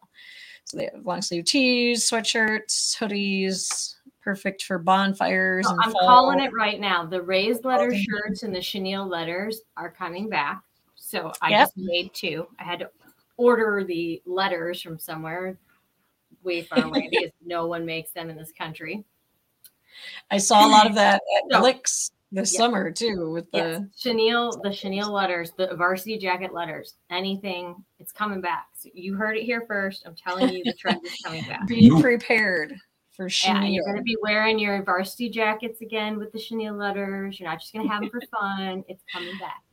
So they have long sleeve tees, sweatshirts, hoodies, perfect for bonfires. I'm fall. calling it right now. The raised oh, letter thank you. shirts and the chenille letters are coming back. So I Yep. just made two. I had to order the letters from somewhere way far away because no one makes them in this country. I saw a lot of that at So- Licks this Yeah. summer too with the Yes, chenille, the chenille letters, the varsity jacket letters, anything, it's coming back. So you heard it here first. I'm telling you, the trend is coming back. be prepared for Yeah, chenille. you're going to be wearing your varsity jackets again with the chenille letters. You're not just going to have them for fun. It's coming back.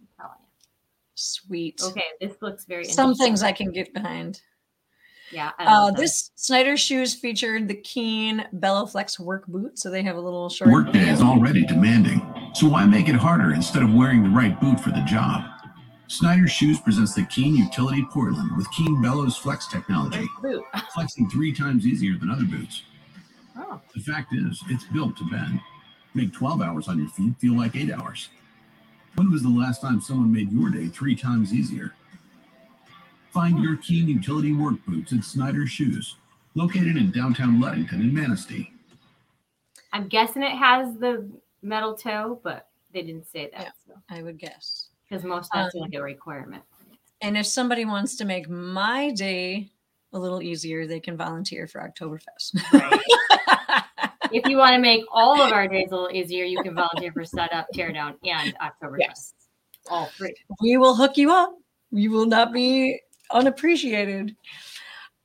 I'm telling Sweet. Okay, this looks very Some things I can get behind. Yeah. Uh, this Snyder shoes featured the Keen Bellaflex work boot, so they have a little short. Workday is already demanding, so why make it harder instead of wearing the right boot for the job? Snyder Shoes presents the Keen Utility Portland with Keen Bellows Flex technology, boot. flexing three times easier than other boots. Oh, The fact is, it's built to bend. Make 12 hours on your feet feel like 8 hours. When was the last time someone made your day three times easier? Find your Keen Utility Work Boots at Snyder Shoes, located in downtown Ludington and Manistee. I'm guessing it has the metal toe, but they didn't say that. Yeah. I would guess. Because most that's Um, like a requirement. And if somebody wants to make my day a little easier, they can volunteer for Oktoberfest. Right. if you want to make all of our days a little easier, you can volunteer for setup, teardown, and October. Yes. All three. we will hook you up. You will not be unappreciated.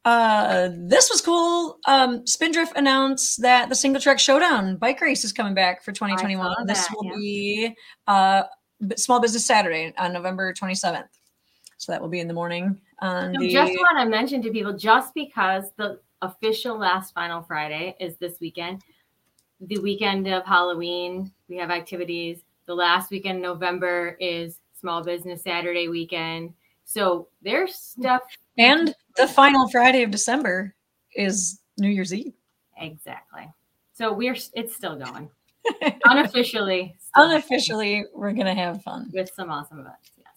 Uh, this was cool. Um, Spindrift announced that the single track showdown bike race is coming back for 2021. saw This will yeah. be uh, Small Business Saturday on November 27th. So that will be in the morning on So the just want to mention to people, just because the official last final Friday is this weekend, the weekend of Halloween, we have activities. The last weekend in November is Small Business Saturday weekend. So there's stuff and the final Friday of December is New Year's Eve. exactly. So we're it's still going unofficially. still Unofficially, we're gonna have fun. with some awesome events. Yes,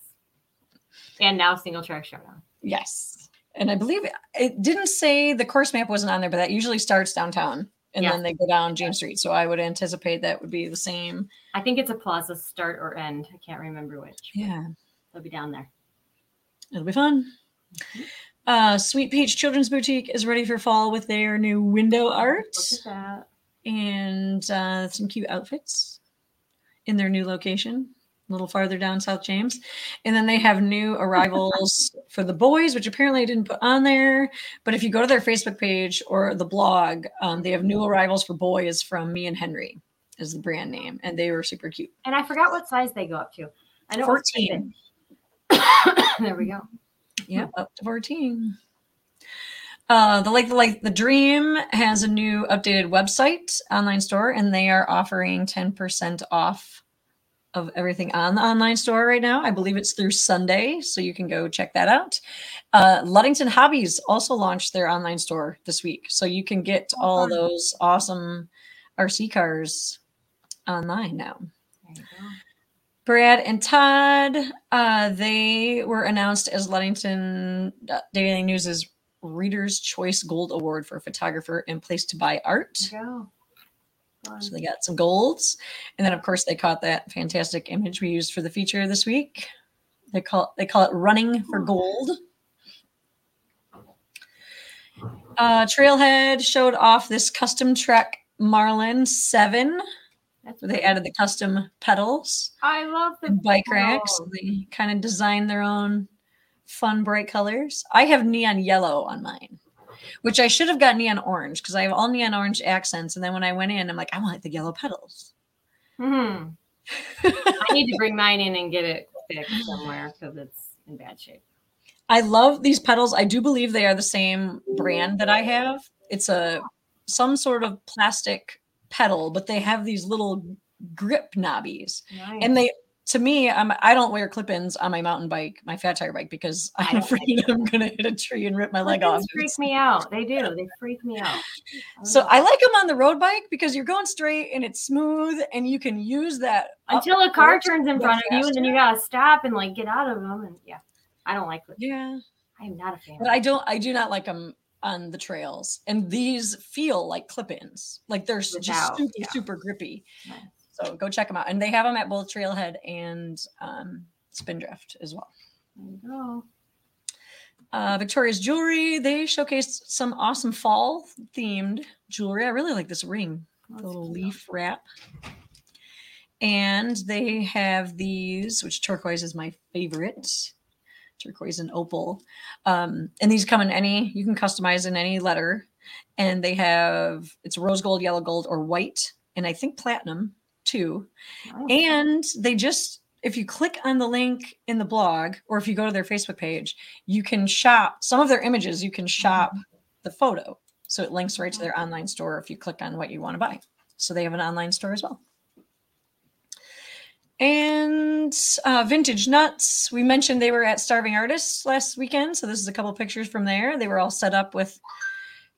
and now single track showdown. Yes. And I believe it didn't say the course map wasn't on there, but that usually starts downtown and Yeah. then they go down James Street. So I would anticipate that would be the same. I think it's a plaza start or end. I can't remember which. Yeah. They'll be down there. It'll be fun. Uh, Sweet Peach Children's Boutique is ready for fall with their new window art Look at that. and uh, some cute outfits in their new location, a little farther down South James. And then they have new arrivals for the boys, which apparently I didn't put on there. But if you go to their Facebook page or the blog, um, they have new arrivals for boys from me and Henry is the brand name, and they were super cute. And I forgot what size they go up to. I know 14. there we go. Yeah, up to 14. Uh, the like the like the dream has a new updated website online store and they are offering 10% off of everything on the online store right now i believe it's through sunday so you can go check that out uh, ludington hobbies also launched their online store this week so you can get all fun. those awesome rc cars online now There you go. Brad and Todd, uh, they were announced as Ludington uh, Daily News's Reader's Choice Gold Award for photographer and place to buy art. There you go. Fun. So they got some golds, and then of course they caught that fantastic image we used for the feature this week. They call they call it running for gold. Uh, Trailhead showed off this custom Trek Marlin Seven. That's where they added the custom pedals I love the bike racks. They kind of designed their own fun, bright colors. I have neon yellow on mine, which I should have got neon orange because I have all neon orange accents. And then when I went in, I'm like, I want the yellow pedals. Hmm. I need to bring mine in and get it fixed somewhere because it's in bad shape. I love these pedals. I do believe they are the same brand that I have. It's a some sort of plastic pedal, but they have these little grip knobbies. Nice. And they to me, I'm I don't wear clip-ins on my mountain bike, my fat tire bike, because I'm don't afraid I'm gonna hit a tree and rip my leg off. Freak me out. They do. They freak me out. So I like them on the road bike because you're going straight and it's smooth and you can use that until a car turns in front of you and then you gotta stop and like get out of them. And yeah, I don't like them. Yeah, I am not a fan. but I don't. I do not like them on the trails, and these feel like clip-ins. Like they're just super, yeah. super grippy. Nice. So go check them out, and they have them at both Trailhead and um, Spindrift as well. There you go. Uh, Victoria's Jewelry, they showcased some awesome fall themed jewelry. I really like this ring, the little cute. leaf wrap. and they have these, which turquoise is my favorite. Turquoise and opal. Um, and these come in any, you can customize in any letter. And they have it's rose gold, yellow gold, or white, and I think platinum too. And they just, if you click on the link in the blog, or if you go to their Facebook page, you can shop some of their images, you can shop the photo. So it links right to their online store if you click on what you want to buy. So they have an online store as well. And uh, Vintage Nuts, we mentioned they were at Starving Artists last weekend. So this is a couple pictures from there. They were all set up with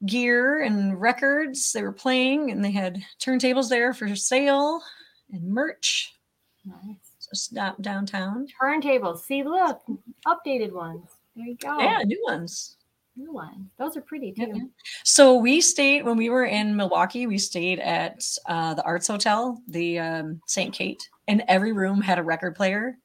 gear and records. They were playing and they had turntables there for sale and merch. Nice. So stop downtown. Turntables. See, look, updated ones. There you go. Yeah, new ones. New ones. Those are pretty too. yeah. So we stayed when we were in Milwaukee. We stayed at uh, the Arts Hotel, the um, St. Kate, and every room had a record player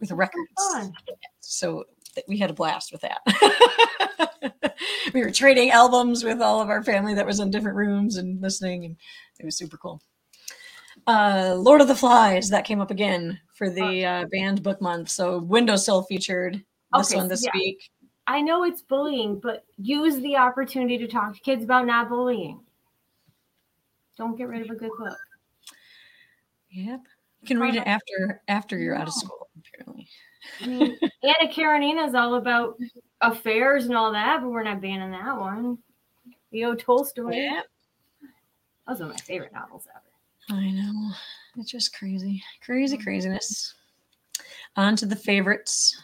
with records. So we had a blast with that. we were trading albums with all of our family that was in different rooms and listening, and it was super cool. Uh, Lord of the Flies that came up again for the uh, banned book month. So Windowsill featured this Okay, one this yeah. week. I know it's bullying, but use the opportunity to talk to kids about not bullying. Don't get rid of a good book. Yep. You can read it after after you're out of school, apparently. I mean, Anna Karenina is all about affairs and all that, but we're not banning that one. Leo Tolstoy. Yeah. Those are my favorite novels ever. I know. It's just crazy. Crazy craziness. On to the favorites.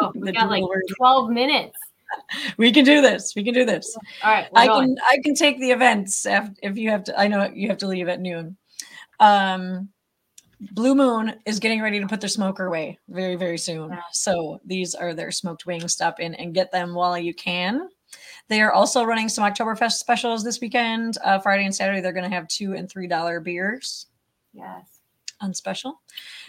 Oh, we got like word. 12 minutes. We can do this. We can do this. All right, I going. can I can take the events if, if you have to I know you have to leave at noon. Um Blue Moon is getting ready to put their smoker away very, very soon. Yeah. So these are their smoked wings. Stop in and get them while you can. They are also running some Oktoberfest specials this weekend. Uh, Friday and Saturday, they're going to have two and three dollar beers Yes. on special.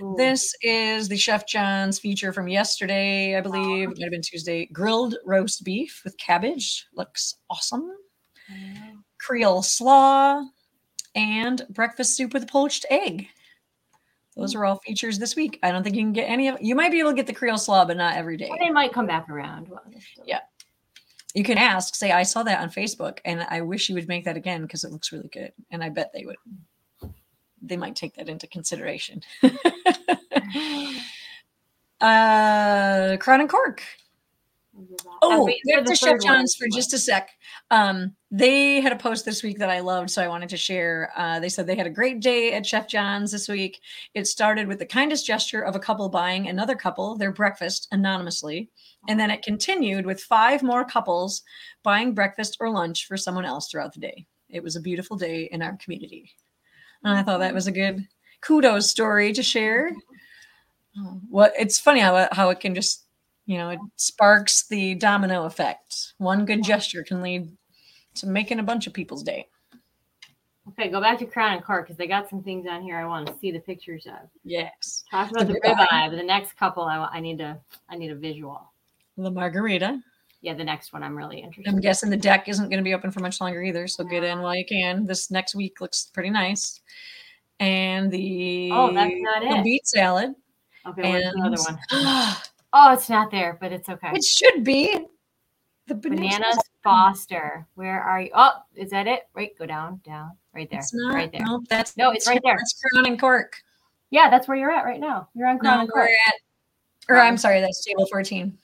Ooh. This is the Chef John's feature from yesterday, I believe. It might have been Tuesday. Grilled roast beef with cabbage. Looks awesome. Creole slaw and breakfast soup with poached egg. Those are all features this week. I don't think you can get any of you might be able to get the Creole slaw, but not every day. They might come back around. Well, still- Yeah. You can ask, say, I saw that on Facebook and I wish you would make that again because it looks really good. And I bet they would. They might take that into consideration. uh Crown and Cork. Oh, back to Chef. John's for just a sec. Um, they had a post this week that I loved, so I wanted to share. Uh, they said they had a great day at Chef John's this week. It started with the kindest gesture of a couple buying another couple their breakfast anonymously, and then it continued with five more couples buying breakfast or lunch for someone else throughout the day. It was a beautiful day in our community, and I thought that was a good kudos story to share. Uh, What it's funny how how it can just you know it sparks the domino effect one good gesture can lead to making a bunch of people's day Okay, go back to Crown and Cork because they got some things on here I want to see the pictures of. yes Talk about The the, ribeye. ribeye, but the next couple I, I need to I need a visual. the margarita Yeah, the next one I'm really interested. i'm guessing the deck isn't going to be open for much longer either so get in while you can this next week looks pretty nice and the Oh, that's not the it. beet salad Okay, where's the other one? Oh, Oh, it's not there, but it's okay. it should be the Bananas Foster. Where are you? Oh, is that it? Right, go down, down, right there, it's not right there. no that's No, it's right there. that's crown and cork Yeah, that's where you're at right now. You're on Crown no and we're Cork. at or i'm um, sorry that's table 14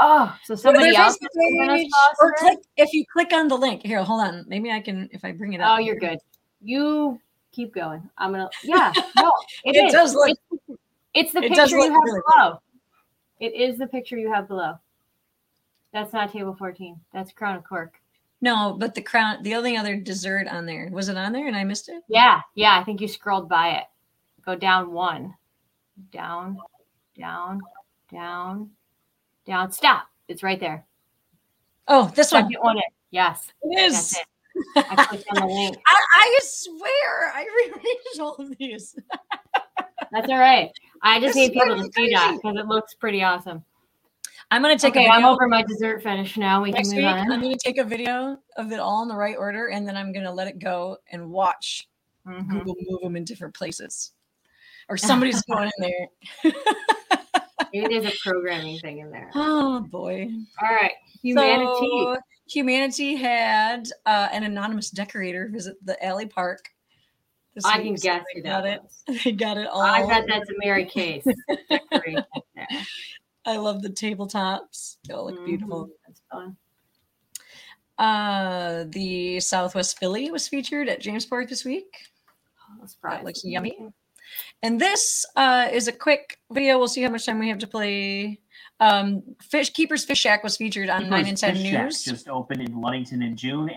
Oh, so somebody else. Facebook has Bananas page, or click if you click on the link. Here, hold on. Maybe I can if I bring it up. Oh, you're good. You keep going. I'm gonna. Yeah, no, it, does look- It's, it's the it picture you have really below. It is the picture you have below. That's not table 14. That's Crown of Cork. No, but the crown, the only other dessert on there was it on there and I missed it. Yeah, yeah. I think you scrolled by it. Go down one, down, down, down, down. Stop. It's right there. Oh, this one. One. In. Yes, It is. it. I clicked on the link. I, I swear I rearranged all of these. That's all right. I just This need people to crazy. see that because it looks pretty awesome. I'm gonna take okay, a I'm over my dessert finish now. We can move week. on. I'm gonna take a video of it all in the right order, and then I'm gonna let it go and watch Mhm. Google move them in different places, or somebody's going in there. Maybe there's a programming thing in there. Oh boy. All right. Humanity. So, humanity had uh, an anonymous decorator visit the alley park. This I can guess they who got that it. was. They got it all. I bet that's a Mary Case. I love the tabletops. They all look beautiful. Mhm. That's fun. Uh, the Southwest Philly was featured at James Jamesport this week. Oh, that's That looks yummy. And this uh, is a quick video. We'll see how much time we have to play. Um, Fish Keepers Fish Shack was featured on Nine and Ten Fish Shack News. just opened in Ludington in June.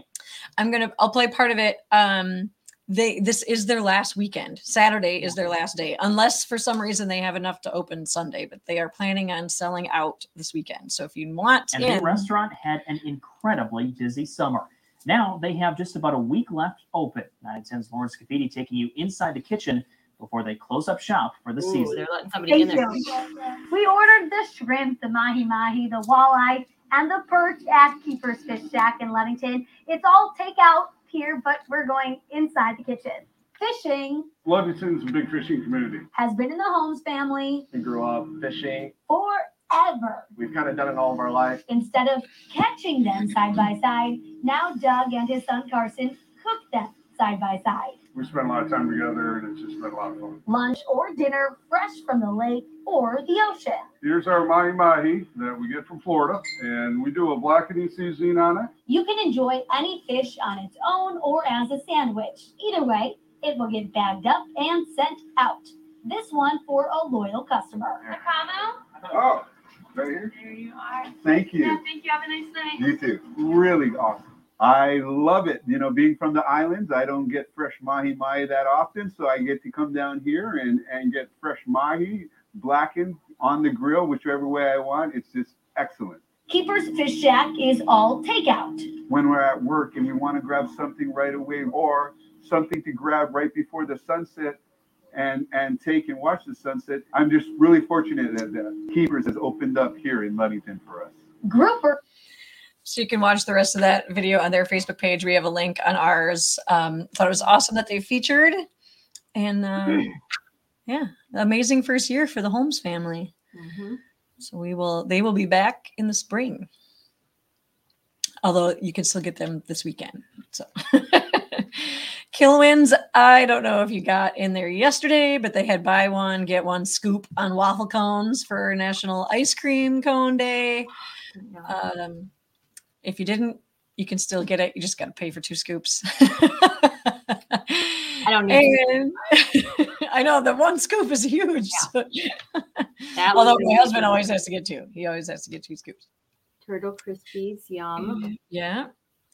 I'm gonna. I'll play part of it. Um, they this is their last weekend. Saturday is their last day, unless for some reason they have enough to open Sunday. But they are planning on selling out this weekend. So if you want to. And in, the restaurant had an incredibly busy summer. Now they have just about a week left open. 910's Lawrence Cafidi taking you inside the kitchen before they close up shop for the Ooh, season. they're letting somebody in Thank there. you. We ordered the shrimp, the mahi mahi, the walleye, and the perch at Keeper's Fish Shack in Ludington. It's all takeout here, but we're going inside the kitchen. Fishing Ludington's a big fishing community. has been in the Holmes family We grew up fishing. forever. We've kind of done it all of our life. Instead of catching them side by side, now Doug and his son Carson cook them side by side. We spent a lot of time together and it's just been a lot of fun. Lunch or dinner fresh from the lake or the ocean. Here's our mahi mahi that we get from Florida and we do a blackening seasoning on it. You can enjoy any fish on its own or as a sandwich. Either way, it will get bagged up and sent out. This one for a loyal customer. Oh, right here. There you are. Thank you. Yeah, thank you. Have a nice night. You too. Really awesome. I love it. You know, being from the islands, I don't get fresh mahi mahi that often, so I get to come down here and and get fresh mahi blackened on the grill, whichever way I want. It's just excellent. Keeper's Fish Shack is all takeout. When we're at work and we want to grab something right away or something to grab right before the sunset and and take and watch the sunset, I'm just really fortunate that the Keepers has opened up here in Ludington for us. Grouper So you can watch the rest of that video on their Facebook page. We have a link on ours. Um, thought it was awesome that they featured, and uh, yeah, amazing first year for the Holmes family. Mhm. So we will. They will be back in the spring. Although you can still get them this weekend. So Kilwins, I don't know if you got in there yesterday, but they had buy one, get one scoop on waffle cones for National Ice Cream Cone Day. Um, if you didn't, you can still get it. You just got to pay for two scoops. I don't need I know the one scoop is huge. so- Although my husband always has to get two. He always has to get two scoops. turtle crispies, yum. Yeah.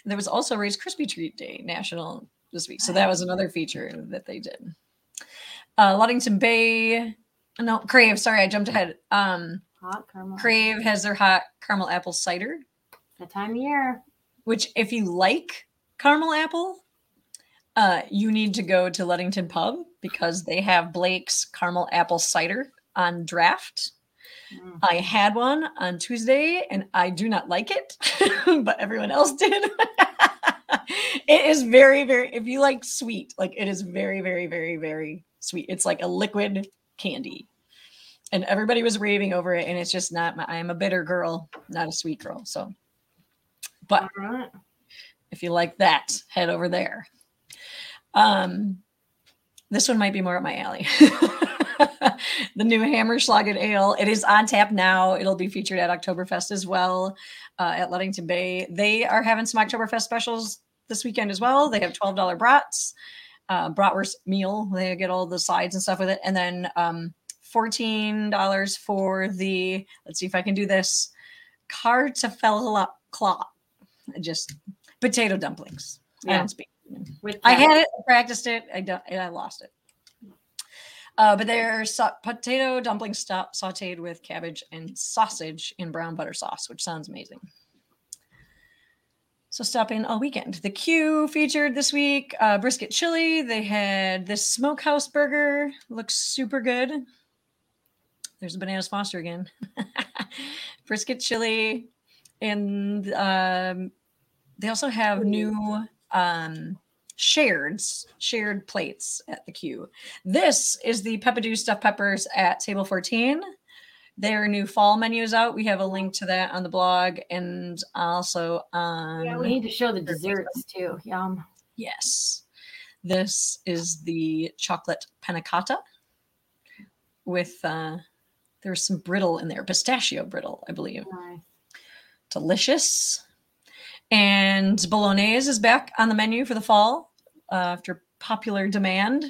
There was also Rice Krispie Treat Day national this week. So that was another feature that they did. Uh, Ludington Bay, no, Crave, sorry, I jumped ahead. Um, Hot caramel. Crave has their hot caramel apple cider, That time of year. which if you like caramel apple, uh, you need to go to Ludington Pub because they have Blake's caramel apple cider on draft. Mm. I had one on Tuesday and I do not like it, but everyone else did. it is very, very, if you like sweet, like it is very, very, very, very sweet. It's like a liquid candy. And everybody was raving over it. And it's just not, my, I'm a bitter girl, not a sweet girl. So, but right. if you like that, head over there. Um, this one might be more up my alley. the new Hammerschlagen Ale. It is on tap now. It'll be featured at Oktoberfest as well uh, at Ludington Bay. They are having some Oktoberfest specials this weekend as well. They have $12 brats, uh, bratwurst meal. They get all the sides and stuff with it. And then um, $14 for the, let's see if I can do this, Kartoffel claw. Just potato dumplings. I Yeah. don't speak. With I had it, I practiced it, I don't, and I lost it. Uh, but they're sa- potato dumplings sta- sautéed with cabbage and sausage in brown butter sauce, which sounds amazing. So stop in all weekend. The Q featured this week uh, brisket chili. They had this smokehouse burger, looks super good. There's bananas Foster again. brisket chili, and um, they also have new um, shared shared plates at the queue. This is the Peppadew stuffed peppers at table 14. Their new fall menu is out. We have a link to that on the blog and also on Yeah, we need to show the desserts too. Yum. Yes. This is the chocolate panna cotta with uh there's some brittle in there, pistachio brittle, I believe. Nice. Delicious. And bolognese is back on the menu for the fall uh, after popular demand.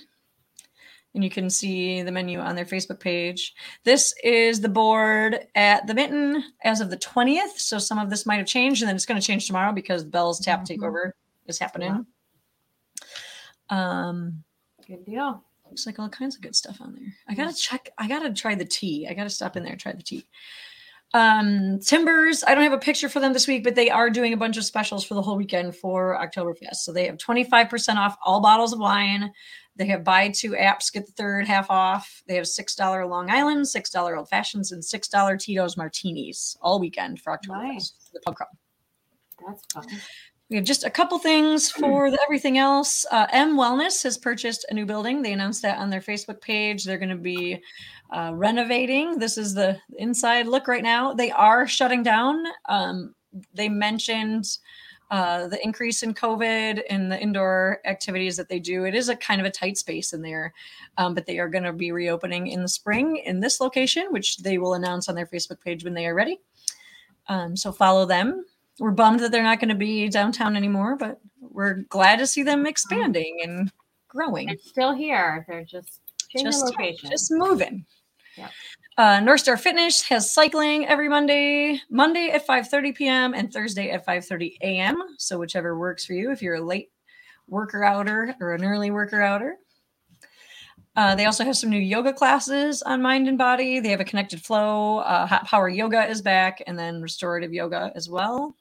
And you can see the menu on their Facebook page. This is the board at the Mitten as of the 20th. So some of this might have changed, and then it's going to change tomorrow because Bell's Tap Mhm. Takeover is happening. Um, Good deal. looks like all kinds of good stuff on there. I gotta check. I gotta try the tea. I gotta stop in there and try the tea. Um, Timbers. I don't have a picture for them this week, but they are doing a bunch of specials for the whole weekend for Oktoberfest. So they have 25% off all bottles of wine. They have buy two apps, get the third half off. They have $6 Long Island, $6 Old Fashions, and $6 Tito's Martinis all weekend for Oktoberfest. Nice. The pub crawl. That's fun. We have just a couple things for the everything else. Uh, M Wellness has purchased a new building. They announced that on their Facebook page. They're going to be uh, renovating. This is the inside look right now. They are shutting down. Um, they mentioned uh, the increase in COVID and the indoor activities that they do. It is a kind of a tight space in there, um, but they are going to be reopening in the spring in this location, which they will announce on their Facebook page when they are ready. Um, so follow them we're bummed that they're not going to be downtown anymore, but we're glad to see them expanding and growing. It's still here. They're just changing Just, location. just moving. Yeah. Uh, North Star Fitness has cycling every Monday, Monday at 5:30 p.m. and Thursday at 5:30 a.m. So whichever works for you. If you're a late worker outer or an early worker outer. Uh, they also have some new yoga classes on Mind and Body. They have a connected flow. Uh, Hot Power Yoga is back, and then restorative yoga as well.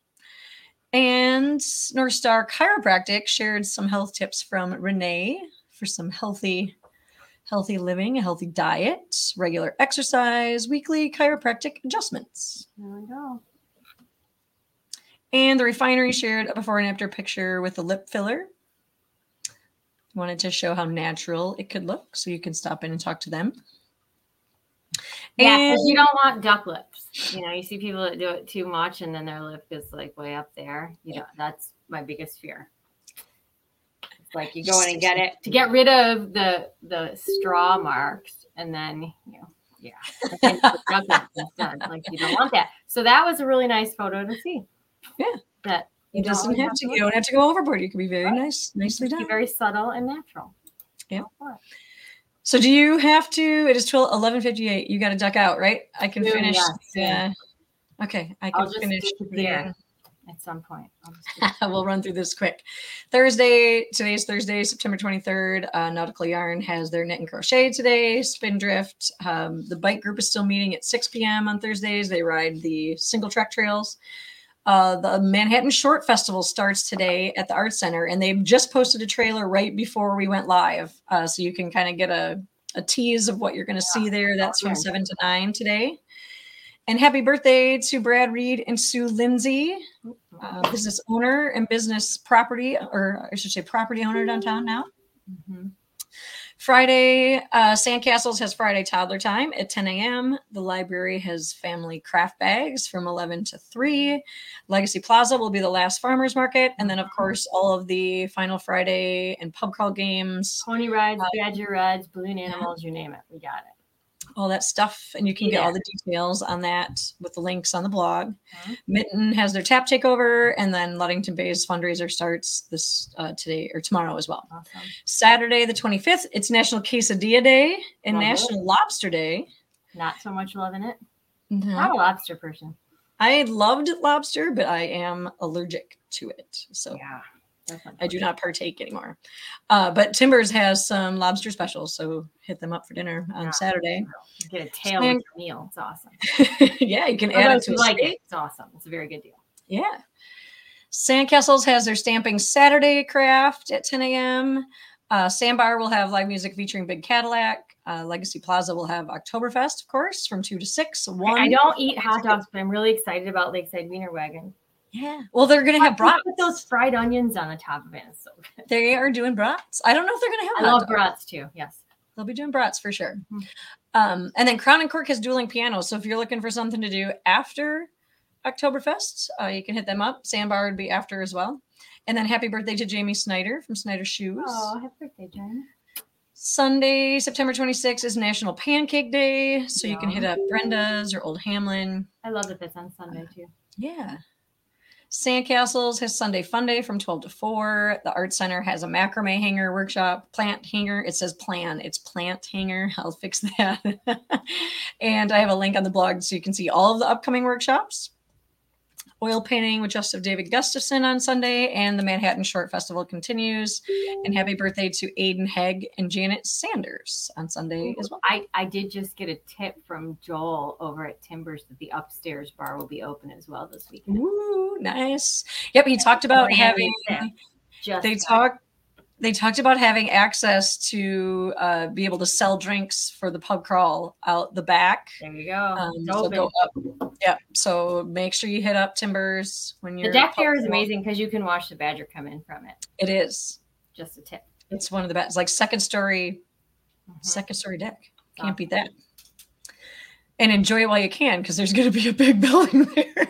And North Star Chiropractic shared some health tips from Renee for some healthy, healthy living, a healthy diet, regular exercise, weekly chiropractic adjustments. there we go. And the refinery shared a before and after picture with a lip filler. Wanted to show how natural it could look, so you can stop in and talk to them. Yeah, And 'cause you don't want duck lips. You know, you see people that do it too much and then their lip is like way up there. You know, that's my biggest fear. It's like you go in and get it to get rid of the the straw marks and then you know, yeah. and then put duck lips instead. Like you don't want that. So that was a really nice photo to see. Yeah. That you don't doesn't always have to. You don't have to go overboard. You can be very nice, nicely done. very subtle and natural. Yeah. Go for it. So do you have to? It is 12, 1158. You got to duck out, right? I can finish. yes. Yeah. Okay, I can finish. disappear the- at some point. We'll run through this quick. Thursday, today's Thursday, September 23rd. Uh, Nautical Yarn has their knit and crochet today. Spindrift. Um, the bike group is still meeting at 6 p.m. on Thursdays. They ride the single track trails. Uh, the Manhattan Short Festival starts today at the Art Center, and they just posted a trailer right before we went live, uh, so you can kind of get a, a tease of what you're going to see there. That's from seven to nine today. And happy birthday to Brad Reed and Sue Lindsay, uh, business owner and business property, or I should say property owner downtown now. Mhm. Friday, uh, Sandcastles has Friday toddler time at 10 a.m. The library has family craft bags from 11 to 3. Legacy Plaza will be the last farmers market. And then, of course, all of the final Friday and pub crawl games, Pony rides, Uh, badger rides, balloon animals, you name it. We got it. All that stuff. And you can get all the details on that with the links on the blog. Mhm. Mitten has their tap takeover. And then Ludington Bay's fundraiser starts this uh, today or tomorrow as well. Awesome. Saturday, the 25th, it's National Quesadilla Day and Love it. National Lobster Day. Not so much loving it. No. Not a lobster person. I loved lobster, but I am allergic to it. So Yeah. I do not partake anymore. Uh, but Timbers has some lobster specials. So hit them up for dinner on Yeah. Saturday. Get a tail your meal. It's awesome. yeah, you can add it to like steak. it. It's awesome. It's a very good deal. Yeah. Sandcastles has their stamping Saturday craft at 10 a.m. Uh, Sandbar will have live music featuring Big Cadillac. Uh, Legacy Plaza will have Oktoberfest, of course, from 2 to 6. One I don't eat hot dogs, but I'm really excited about Lakeside Wiener Wagon. Yeah. Well, they're gonna have brats. Put those fried onions on the top of it. So good. They are doing brats. I don't know if they're gonna have. I love dogs. brats too. Yes. They'll be doing brats for sure. Mhm. Um, and then Crown and Cork has dueling pianos. So if you're looking for something to do after Oktoberfest, uh, you can hit them up. Sandbar would be after as well. And then happy birthday to Jamie Snyder from Snyder Shoes. Oh, happy birthday, Jen. Sunday, September 26th is National Pancake Day. So you can hit up Brenda's or Old Hamlin. I love that that's on Sunday too. Yeah. Sandcastles has Sunday Fun Day from 12 to 4. The Art Center has a macrame hanger workshop, plant hanger. It says plan, it's plant hanger. I'll fix that. and I have a link on the blog so you can see all of the upcoming workshops. Oil painting with Justice David Gustafson on Sunday, and the Manhattan Short Festival continues. And happy birthday to Aiden Hegg and Janet Sanders on Sunday as well. I, I did just get a tip from Joel over at Timbers that the upstairs bar will be open as well this weekend. Ooh, nice. Yep, he talked about having. Just they talked they talked about having access to uh, be able to sell drinks for the pub crawl out the back. There you go. Um, so go up. Yeah. So make sure you hit up Timbers when you're The deck pub there is amazing because you can watch the badger come in from it. It is. Just a tip. It's one of the best. It's like second story, Mhm. second story deck. Can't Awesome. beat that. And enjoy it while you can because there's going to be a big building there.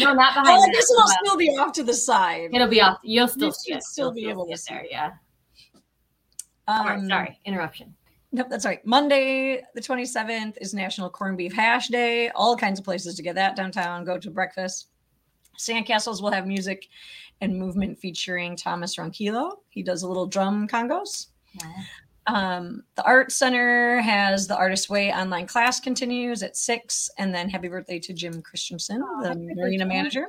No, not behind. Oh, I guess it'll still be off to the side. It'll be off. You'll still You see it. still You'll be able to get see there. Yeah. Um, right. Sorry. Interruption. Nope, that's right. Monday, the 27th, is National Corned Beef Hash Day. All kinds of places to get that downtown. Go to breakfast. Sandcastles will have music and movement featuring Thomas Ronquillo. He does a little drum congos. Um, the Art Center has the Artist Way online class continues at six, and then happy birthday to Jim Christensen, Oh, the marina manager.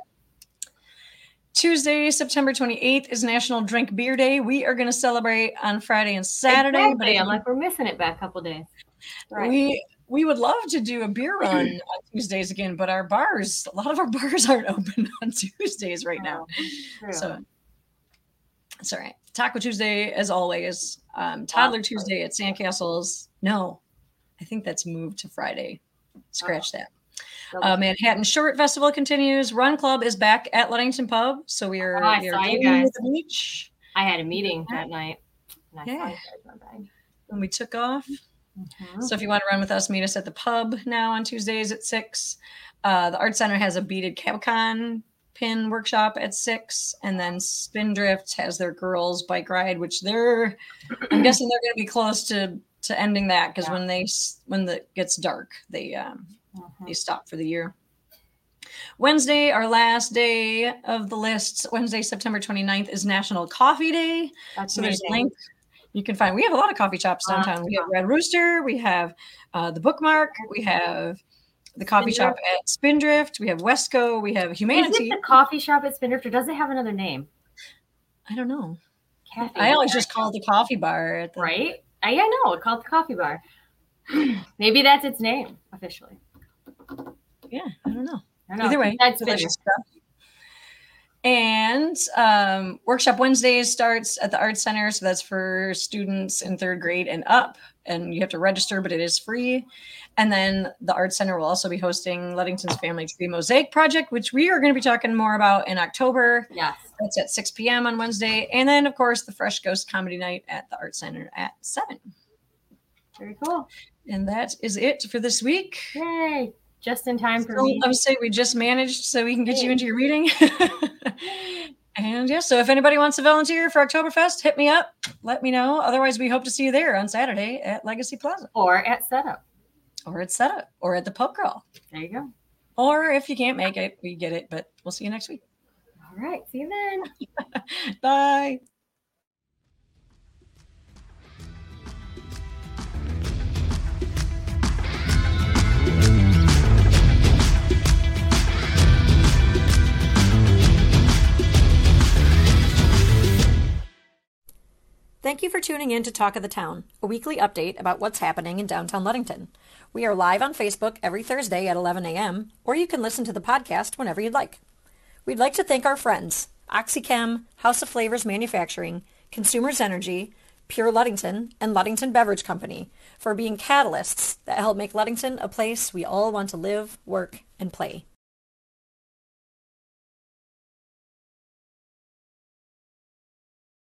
Tuesday, September 28th is National Drink Beer Day. We are going to celebrate on Friday and Saturday. but Exactly. if I'm like, we're missing it by a couple days. Right. we we would love to do a beer run on Tuesdays again, but our bars, a lot of our bars aren't open on Tuesdays right now. Oh. So it's all right. Taco Tuesday, as always. Um, Toddler Awesome. Tuesday at Sandcastles. No, I think that's moved to Friday. Scratch that. Uh, Manhattan Short Festival continues. Run Club is back at Ludington Pub, so we are. Oh, I we are saw you guys. the beach I had a meeting that night. And Yeah. when we took off. Mhm. So if you want to run with us, meet us at the pub now on Tuesdays at six. Uh, the Art Center has a beaded cabochon pin workshop at six, and then Spindrift has their girls bike ride, which they're I'm guessing they're going to be close to to ending that because Yeah. when they when the gets dark, they um, Mhm. they stop for the year. Wednesday, our last day of the list, Wednesday, September 29th, is National Coffee Day. That's So there's a link you can find. We have a lot of coffee shops downtown. We have Red Rooster, we have uh, the Bookmark, we have the coffee shop at Spindrift, we have Wesco, we have Is Humanity. it the coffee shop at Spindrift or does it have another name? I don't know. Cafe. I always just call it the coffee bar. At the, right. I, I know. It called the coffee bar. Maybe that's its name officially. Yeah, I don't know. I don't know. Either way, that's delicious stuff. And um, Workshop Wednesdays starts at the Art Center. So that's for students in third grade and up. And you have to register, but it is free. And then the Art Center will also be hosting Ludington's Family Tree Mosaic Project, which we are going to be talking more about in October. Yes. That's at 6 p.m. on Wednesday. And then, of course, the Fresh Ghost Comedy Night at the Art Center at 7. Very cool. And that is it for this week. Yay. Just in time for So me. I would say we just managed so we can get you into your reading. and yeah, so if anybody wants to volunteer for Oktoberfest, hit me up. Let me know. Otherwise, we hope to see you there on Saturday at Legacy Plaza Or at setup. or at Setup or at the pub crawl. There you go. Or if you can't make it, we get it, but we'll see you next week. All right. See you then. Bye. Thank you for tuning in to Talk of the Town, a weekly update about what's happening in downtown Ludington. We are live on Facebook every Thursday at 11 a.m., or you can listen to the podcast whenever you'd like. We'd like to thank our friends, OxyChem, House of Flavors Manufacturing, Consumers Energy, Pure Ludington, and Ludington Beverage Company for being catalysts that help make Ludington a place we all want to live, work, and play.